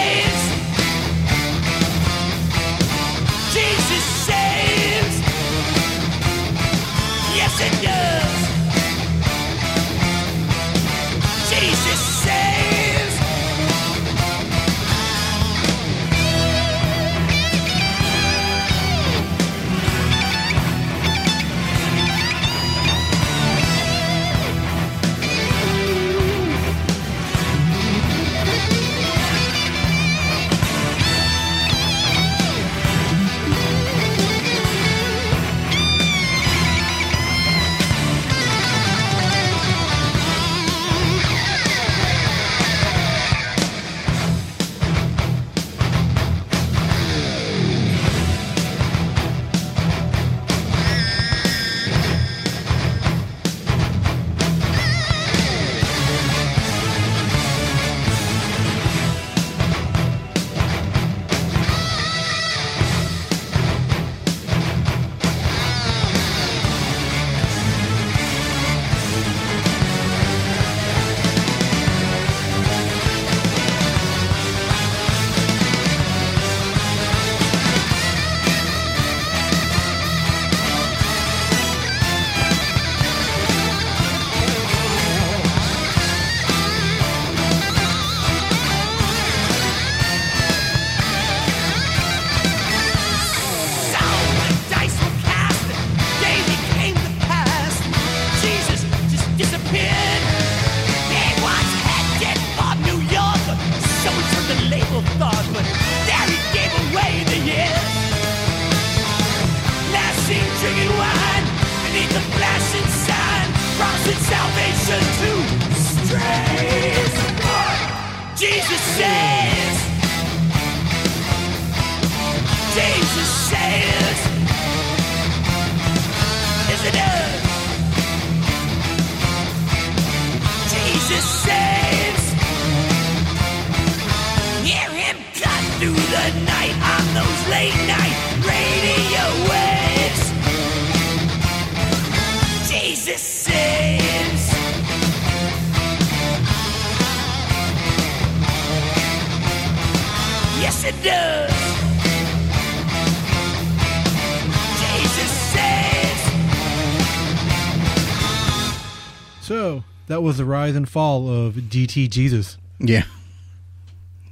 The rise and fall of DT Jesus. Yeah.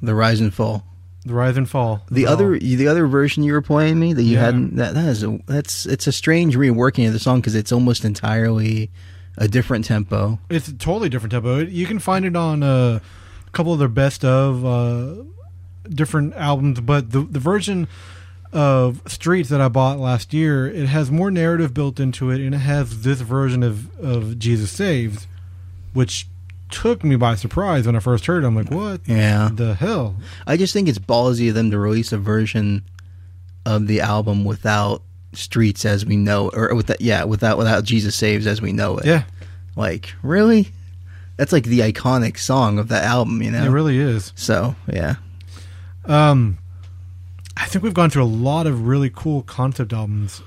The rise and fall. The rise and fall. The other the other version you were playing me that you Yeah. hadn't that that is a that's it's a strange reworking of the song because it's almost entirely a different tempo. It's a totally different tempo. You can find it on uh, a couple of their best of uh, different albums, but the the version of Streets that I bought last year, it has more narrative built into it, and it has this version of of Jesus Saves, which took me by surprise when I first heard it. I'm like, what Yeah. the hell? I just think it's ballsy of them to release a version of the album without Streets as we know or with that yeah, without without Jesus Saves as we know it. Yeah, Like, really? That's like the iconic song of that album, you know. it really is. so, yeah. Um, I think we've gone through a lot of really cool concept albums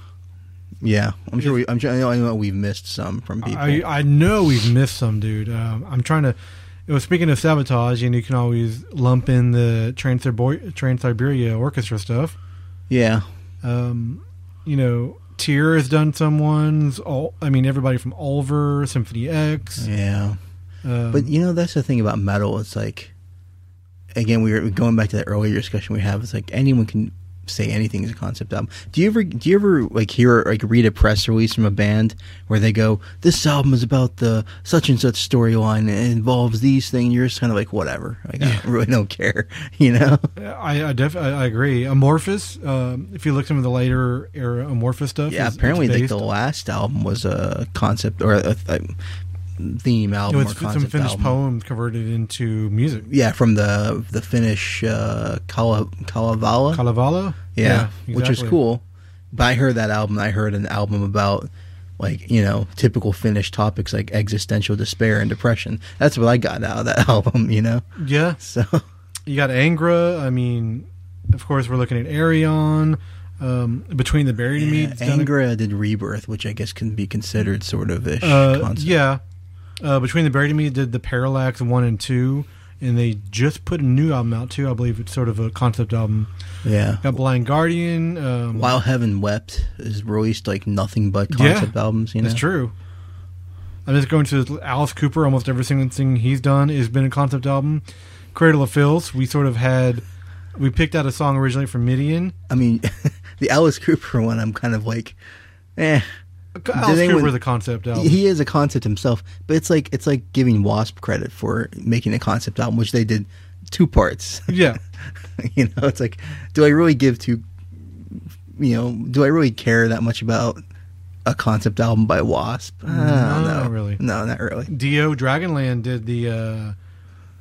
Yeah. I'm sure We, I'm sure. I know we've missed some from people. I, I know we've missed some, dude. Um, I'm trying to. It was speaking of Savatage, and you can always lump in the Trans-Siberian Orchestra stuff. yeah. Um, you know, Tier has done some ones. All I mean, everybody from Ulver, Symphony X. Yeah. Um, But you know, that's the thing about metal. It's like, again, we were going back to that earlier discussion we have. It's like anyone can say anything is a concept album. Do you ever, do you ever like hear like read a press release from a band where they go, "This album is about the such and such storyline. and It involves these things." You're just kind of like, whatever. Like, I really don't care. You know? I I, def- I agree. Amorphis. Um, if you look some of the later era Amorphis stuff, Yeah. is- Apparently, like the last album was a concept or a, a theme album or some finished album. poems converted into music. Yeah, from the the Finnish uh, Kala, Kalevala. Kalevala? yeah, which is cool. But I heard that album. I heard an album about like you know typical Finnish topics like existential despair and depression. That's what I got out of that album. You know, Yeah. so You got Angra. I mean, of course, we're looking at Ayreon. Um, Between the Buried and Me. done a- Angra did Rebirth, which I guess can be considered sort of ish Uh, concept. yeah. Uh, Between the Buried and Me did the Parallax 1 and 2. And they just put a new album out, too. I believe it's sort of a concept album. yeah. Got Blind Guardian. Um, While Heaven Wept is released like nothing but Yeah, concept albums. You know, That's true. I'm just going to Alice Cooper. Almost every single thing he's done has been a concept album. Cradle of Filth. We sort of had. We picked out a song originally from Midian. I mean, the Alice Cooper one, I'm kind of like, eh. Alice anyone- Cooper, the concept album. He is a concept himself, but it's like it's like giving Wasp credit for making a concept album, which they did two parts. yeah. you know, it's like, do I really give two? You know, do I really care that much about a concept album by Wasp? Don't No, not really. No, not really. Dio Dragonland did the uh,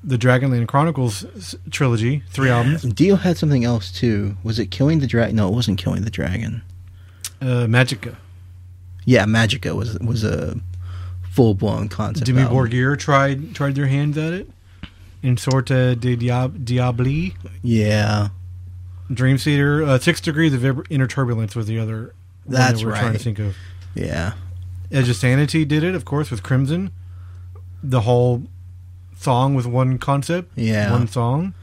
the Dragonland Chronicles trilogy, three albums. Dio had something else too. Was it Killing the Dragon? No, it wasn't Killing the Dragon. Uh, Magica. Yeah, Magica was was a full blown concept. Dimmu album. Borgir tried tried their hands at it. In Sorte de Diab- Diabli, Yeah, Dream Theater, uh, Six Degrees of Inner- Turbulence was the other. one That's that we're trying to think of. yeah. Edge of Sanity did it, of course, with Crimson. The whole song with one concept, Yeah. one song.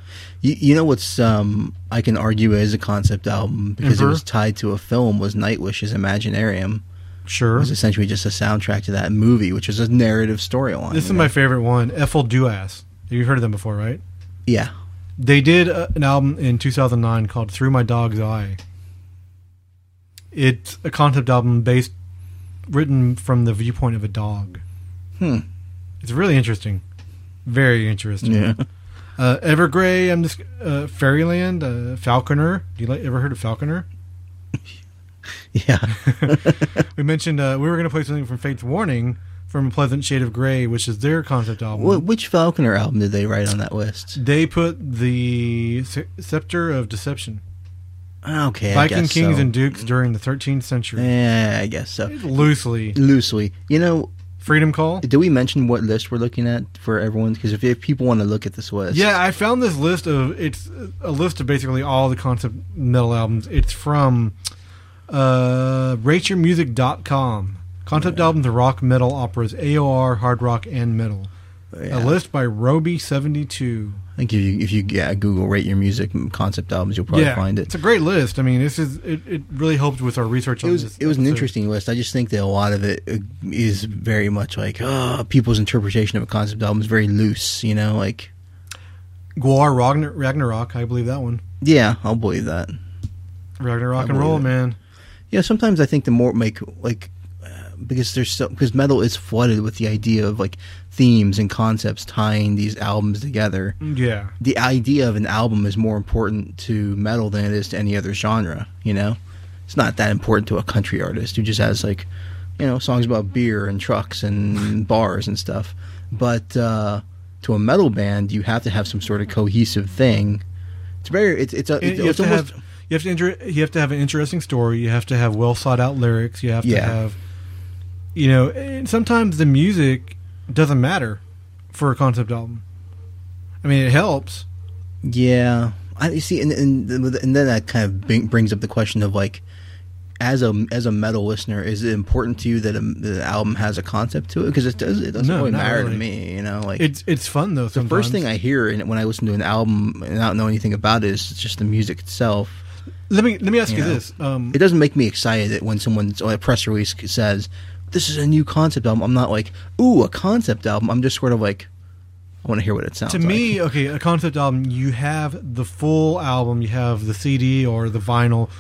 You, you know what's um I can argue is a concept album because Emperor? it was tied to a film was Nightwish's Imaginarium. It Sure. was essentially just a soundtrack to that movie, which is a narrative storyline. This is you my favorite one, Ethel Duas. You've heard of them before, right? yeah. They did uh, an album in 2009 called Through My Dog's Eye. It's a concept album based, written from the viewpoint of a dog. Hmm. It's really interesting. Very interesting. Yeah. Uh, Evergrey, I'm just, uh, Fairyland, uh, Falconer. Do you like, ever heard of Falconer? Yeah. We mentioned uh, we were going to play something from Fates Warning from A Pleasant Shade of Grey, which is their concept album. Wh- which Falconer album did they write on that list? They put the Se- Scepter of Deception. Okay, I Viking kings so. and dukes during the 13th century. Yeah, I guess so. Loosely. Loosely, you know. Freedom Call? Did we mention what list we're looking at for everyone? Because if, if people want to look at this list, Yeah, I found this list of it's a list of basically all the concept metal albums. It's from uh rateyourmusic.com. Concept albums of rock, metal, operas, AOR, hard rock, and metal. Yeah. A list by Roby seventy two. I think if you if you yeah, Google rate your music concept albums, you'll probably yeah, find it. It's a great list. I mean, this is it, it really helped with our research on It was this. it was an interesting list. I just think that a lot of it uh, very much like uh, people's interpretation of a concept album is very loose. You know, like GWAR Ragnar- Ragnarok. I believe that one. yeah, I'll believe that. Ragnarok and roll, it. man. Yeah, sometimes I think the more like like because there's so because metal is flooded with the idea of like themes and concepts tying these albums together. Yeah. The idea of an album is more important to metal than it is to any other genre. You know, it's not that important to a country artist who just has like you know songs about beer and trucks and bars and stuff. But uh, to a metal band, you have to have some sort of cohesive thing. It's very it's it's a it's, it's almost have you have to inter- you have to have an interesting story. You have to have well thought out lyrics. You have to have, you know, and sometimes the music doesn't matter for a concept album. I mean, it helps. Yeah, I you see, and and, and then that kind of bring, brings up the question of like, as a as a metal listener, is it important to you that, a, an album has a concept to it? Because it does. It doesn't No, really matter to me. You know, like It's it's fun though. the first thing I hear when I listen to an album and I don't know anything about it is just the music itself. Let me let me ask you, you know. this. Um, It doesn't make me excited when someone's or a press release says this is a new concept album. I'm not like, ooh, a concept album. I'm just sort of like, I want to hear what it sounds like. to like. me, okay, a concept album, you have the full album, you have the CD or the vinyl,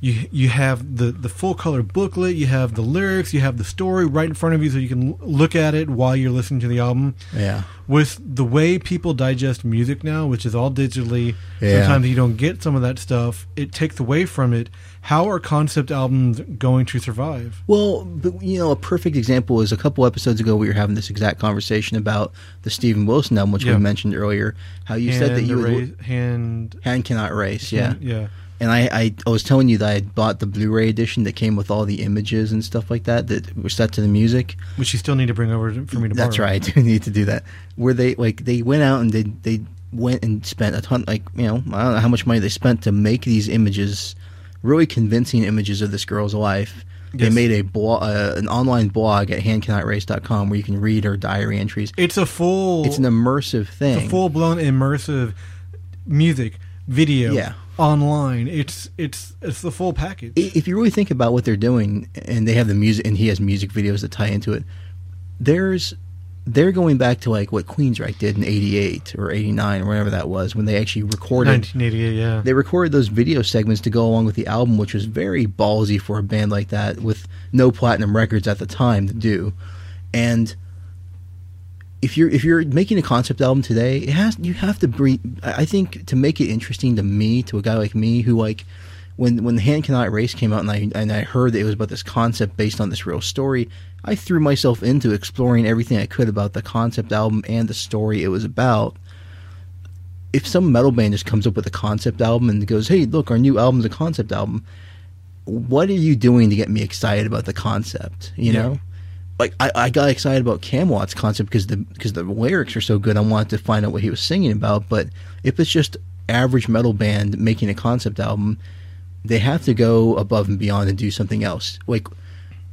you you have the the full color booklet, you have the lyrics, you have the story right in front of you, so you can look at it while you're listening to the album. Yeah. With the way people digest music now, which is all digitally, Yeah. sometimes you don't get some of that stuff. It takes away from it. How are concept albums going to survive? Well, but you know, a perfect example is a couple episodes ago we were having this exact conversation about the Steven Wilson album, which Yeah. we mentioned earlier. How you said that Hand you would, hand Hand Cannot Erase, yeah, yeah. And I, I, I was telling you that I had bought the Blu-ray edition that came with all the images and stuff like that that were set to the music. Which you still need to bring over for me to That's borrow. right. I do need to do that. Where they like they went out and they they went and spent a ton like you know I don't know how much money they spent to make these images, really convincing images of this girl's life. They made a blog, uh, an online blog at handcannoterase.com where you can read her diary entries. It's a full. It's an immersive thing. It's a full blown immersive music video. Yeah. Online. It's it's it's the full package. If you really think about what they're doing, and they have the music, and he has music videos that tie into it, there's they're going back to like what Queensryche did in '88 or '89 or whatever that was when they actually recorded 1988. Yeah. they recorded those video segments to go along with the album, which was very ballsy for a band like that with no platinum records at the time to do. And if you're if you're making a concept album today, it has you have to bring. I think to make it interesting to me, to a guy like me who like when when the Hand Cannot Erase came out and I and I heard that it was about this concept based on this real story, I threw myself into exploring everything I could about the concept album and the story it was about if some metal band just comes up with a concept album and goes, "Hey, look, our new album's a concept album," what are you doing to get me excited about the concept? You Yeah. know, like I, I got excited about Kamelot's concept because the because the lyrics are so good. I wanted to find out what he was singing about. But if it's just average metal band making a concept album, they have to go above and beyond and do something else. Like,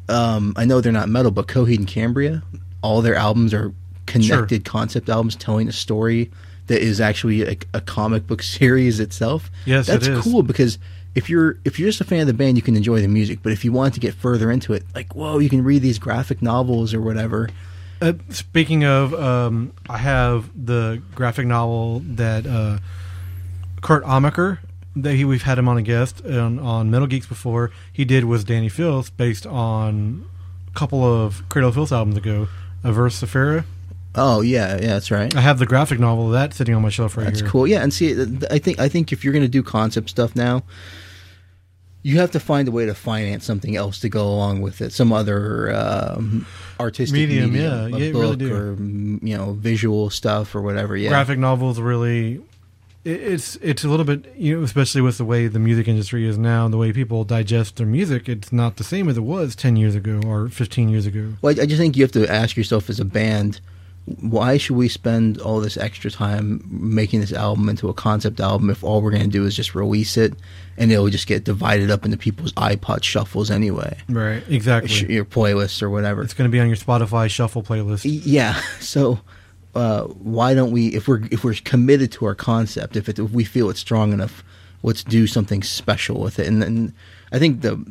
um, I know they're not metal, but Coheed and Cambria, all their albums are connected concept albums telling a story that is actually a, a comic book series itself. Yes, that's cool because if you're if you're just a fan of the band, you can enjoy the music. But if you want to get further into it, like whoa, you can read these graphic novels or whatever. Uh, speaking of, um, I have the graphic novel that uh, Kurt Amacker, that he, we've had him on a guest on, on Metal Geeks before. He did with Dani Filth, based on a couple of Cradle of Filth albums ago, Averse Sephira. Oh yeah, yeah, that's right. I have the graphic novel of that sitting on my shelf right That's here. That's cool. Yeah, and see, I think I think if you're going to do concept stuff now, you have to find a way to finance something else to go along with it, some other um, artistic Medium, medium, yeah, a yeah, book really do. or mm, you know visual stuff or whatever. Yeah, graphic novels really it's it's a little bit you know especially with the way the music industry is now and the way people digest their music it's not the same as it was 10 years ago or 15 years ago Well, I I just think you have to ask yourself as a band, why should we spend all this extra time making this album into a concept album if all we're going to do is just release it and it'll just get divided up into people's iPod shuffles anyway, right exactly your playlists or whatever. it's going to be on your spotify shuffle playlist Yeah. So uh, why don't we if we're if we're committed to our concept if it if we feel it's strong enough let's do something special with it and then i think the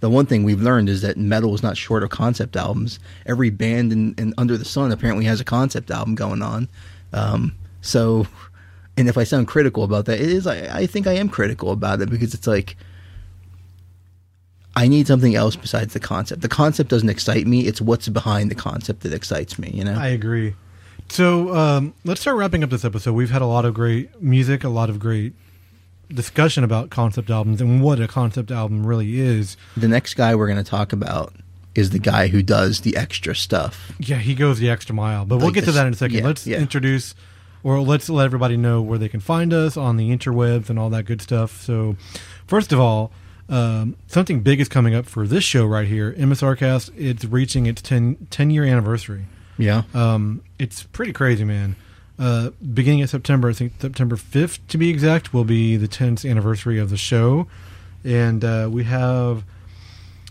the one thing we've learned is that metal is not short of concept albums every band in, in under the sun apparently has a concept album going on um, so and if i sound critical about that it is I, I think i am critical about it because it's like I need something else besides the concept. The concept doesn't excite me. It's what's behind the concept that excites me. You know. I agree. So um, let's start wrapping up this episode. We've had a lot of great music, a lot of great discussion about concept albums and what a concept album really is. the next guy we're going to talk about is the guy who does the extra stuff. Yeah, he goes the extra mile. But we'll Like get to that in a second. yeah, let's yeah. introduce or let's let everybody know where they can find us on the interwebs and all that good stuff. So, first of all, um, something big is coming up for this show right here, MSRcast. It's reaching its 10, 10 year anniversary. Yeah. Um, it's pretty crazy, man. Uh, beginning of September, I think September 5th to be exact, will be the 10th anniversary of the show. And uh, we have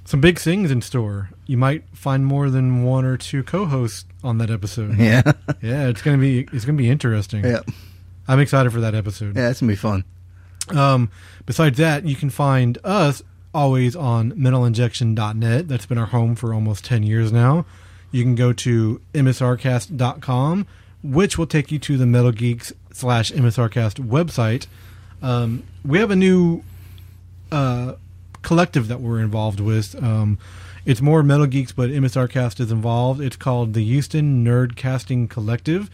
some big things in store. You might find more than one or two co-hosts on that episode. Yeah. yeah, it's gonna be it's gonna be interesting. Yeah. I'm excited for that episode. Yeah, it's gonna be fun. Um, besides that, you can find us always on metalinjection.net. That's been our home for almost 10 years now. You can go to msrcast.com, which will take you to the Metal Geeks slash MSRcast website. Um, we have a new uh, collective that we're involved with. Um, it's more Metal Geeks, but MSRcast is involved. It's called the Houston Nerd Casting Collective.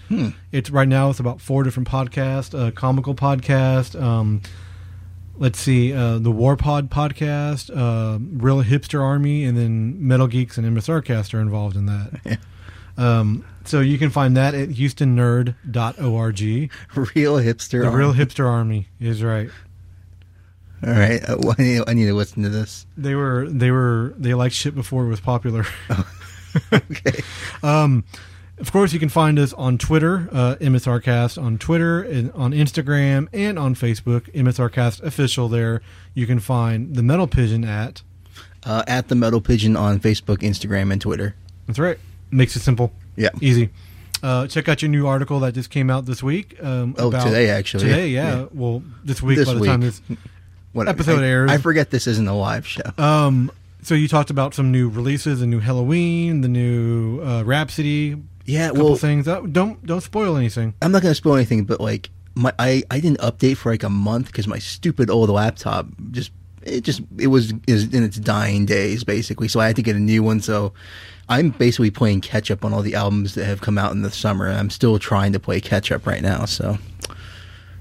It's right now. It's about four different podcasts: a comical podcast. Um, let's see, uh, the Warpod podcast, uh, Real Hipster Army, and then Metal Geeks and MSRcast are involved in that. Um, so you can find that at HoustonNerd.org. Real hipster. The arm. Real Hipster Army is right. All right. Uh, I, need, I need to listen to this. They were they were they liked shit before it was popular. Okay. Um, of course, you can find us on Twitter, uh, MSRcast on Twitter, and on Instagram, and on Facebook, MSRcast official. There, you can find the Metal Pigeon at. Uh, at the Metal Pigeon on Facebook, Instagram, and Twitter. That's right. Makes it simple. Yeah. Easy. Uh, check out your new article that just came out this week. Um, Oh, about- today, actually. Today, yeah. Yeah. Well, this week This by the week. time this What episode I, airs. I forget this isn't a live show. Um, so you talked about some new releases, the new Helloween, the new uh, Rhapsody. Yeah, couple well- things. Uh, don't don't spoil anything. I'm not going to spoil anything, but like my I, I didn't update for like a month because my stupid old laptop just it just it was is in its dying days basically. So I had to get a new one. So I'm basically playing catch up on all the albums that have come out in the summer, and I'm still trying to play catch up right now. So I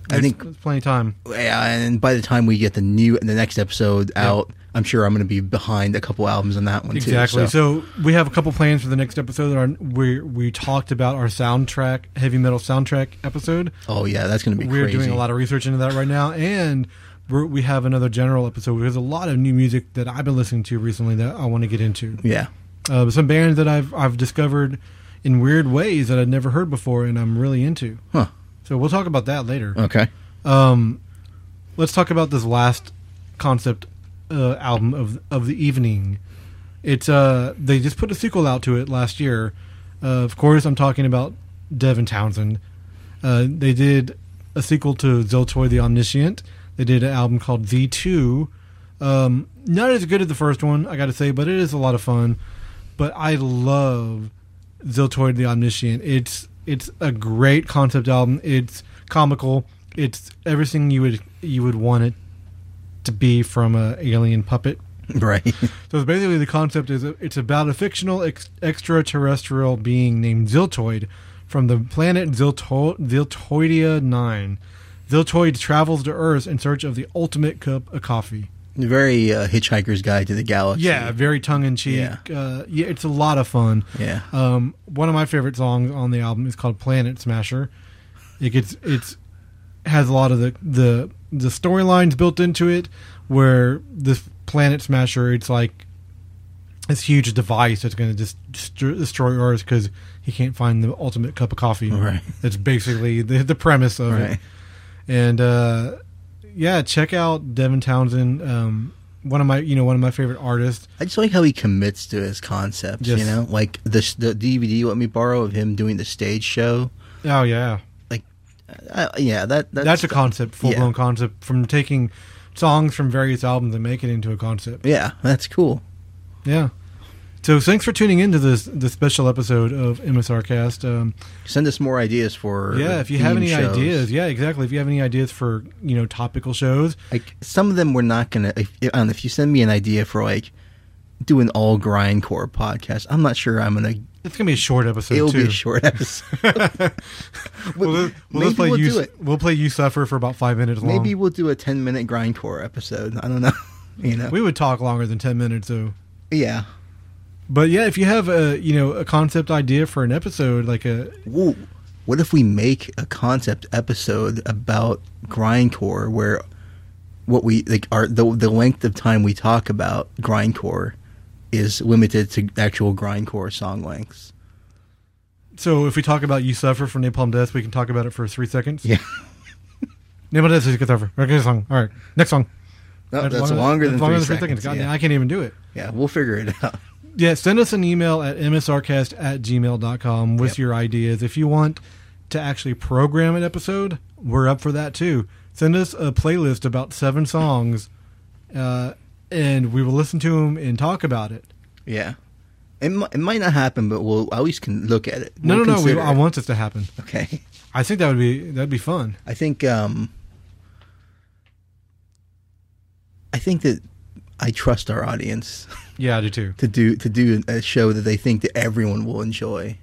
There's- think there's plenty of time. yeah, and by the time we get the new and the next episode out, I'm sure I'm going to be behind a couple albums on that one Exactly. too. So. we have a couple plans for the next episode. Our, we we talked about our soundtrack, heavy metal soundtrack episode. oh yeah, that's going to be We're crazy. doing a lot of research into that right now, and we're, we have another general episode. There's a lot of new music that I've been listening to recently that I want to get into. yeah. Uh, some bands that I've I've discovered in weird ways that I'd never heard before, and I'm really into. Huh. So we'll talk about that later. Okay. Um, let's talk about this last concept uh, album of of the evening. It's uh they just put a sequel out to it last year. Uh, of course, I'm talking about Devin Townsend. Uh, they did a sequel to Ziltoid the Omniscient. They did an album called Z2. Um, not as good as the first one, I got to say, but it is a lot of fun. But I love Ziltoid the Omniscient. It's it's a great concept album. It's comical. It's everything you would you would want it to be from a alien puppet. Right. So basically the concept is it's about a fictional ex- extraterrestrial being named Ziltoid from the planet Zilto- Ziltoidia 9. Ziltoid travels to Earth in search of the ultimate cup of coffee. Very uh, Hitchhiker's Guide to the Galaxy. Yeah, very tongue in cheek. Yeah. Uh, yeah, it's a lot of fun. Yeah. Um, one of my favorite songs on the album is called Planet Smasher. It gets it's has a lot of the the the storylines built into it where this Planet Smasher it's like this huge device that's going to just destroy, Earth because he can't find the ultimate cup of coffee. Right. That's basically the the premise of Right. it. And uh, yeah, check out Devin Townsend. Um, one of my you know one of my favorite artists. I just like how he commits to his concepts. Yes. You know, like the the DVD you let me borrow of him doing the stage show Oh yeah, Uh, yeah, that that's, that's, a concept, full yeah. blown concept from taking songs from various albums and make it into a concept. Yeah, that's cool. Yeah. So thanks for tuning into this this special episode of MSR Cast. Um, Send us more ideas for yeah, if you have any shows. ideas, yeah, exactly. If you have any ideas for you know topical shows, like some of them we're not gonna. If, know, if you send me an idea for like do an all grindcore podcast, I'm not sure I'm gonna. it's gonna be a short episode It'll too. be a short episode. We'll, we'll play we'll you. do it. We'll play you suffer for about five minutes long. Maybe we'll do a 10 minute grindcore episode. I don't know. You know. we would talk longer than ten minutes though. yeah. But yeah, if you have a you know a concept idea for an episode, like a Ooh, what if we make a concept episode about grindcore where what we like our the the length of time we talk about grindcore is limited to actual grindcore song lengths. so if we talk about you suffer from Napalm Death, we can talk about it for three seconds. Yeah. Napalm Death is a suffer. Okay, song. All right, next song. No, that's longer than longer three than seconds. God, yeah. I can't even do it. yeah, we'll figure it out. Yeah, send us an email at msrcast at gmail.com with Yep. your ideas. If you want to actually program an episode, we're up for that too. Send us a playlist about seven songs, uh, and we will listen to them and talk about it. Yeah. It, mi- it might not happen, but we'll least can look at it. No, We'll no, no. We, I want this to happen. Okay. I think that would be that'd be fun. I think um I think that I trust our audience Yeah, I do too. to do to do a show that they think that everyone will enjoy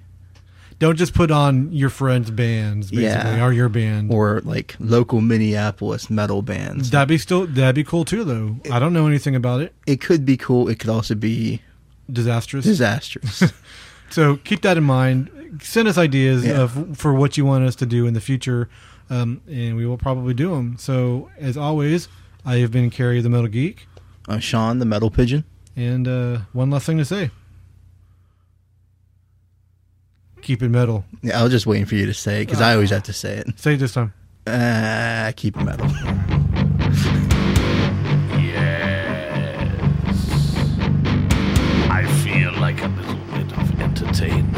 Don't just put on your friends' bands, basically, Yeah. or your band. or like local Minneapolis metal bands. That'd be still that'd be cool too, though. I don't know anything about it. It could be cool. It could also be Disastrous. disastrous. So keep that in mind. Send us ideas Yeah. of for what you want us to do in the future, um, and we will probably do them. So as always, I have been Carrie the Metal Geek, uh, Sean the metal pigeon. And uh, one last thing to say: keep it metal. Yeah, I was just waiting for you to say it because I always have to say it. Say it this time. Uh, keep it metal. Yes. I feel like a little bit of entertainment.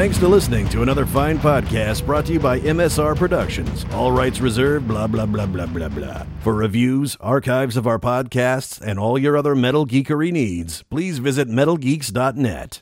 Thanks to listening to another fine podcast brought to you by MSR Productions. All rights reserved, blah, blah, blah, blah, blah, blah. For reviews, archives of our podcasts, and all your other metal geekery needs, please visit metalgeeks.net.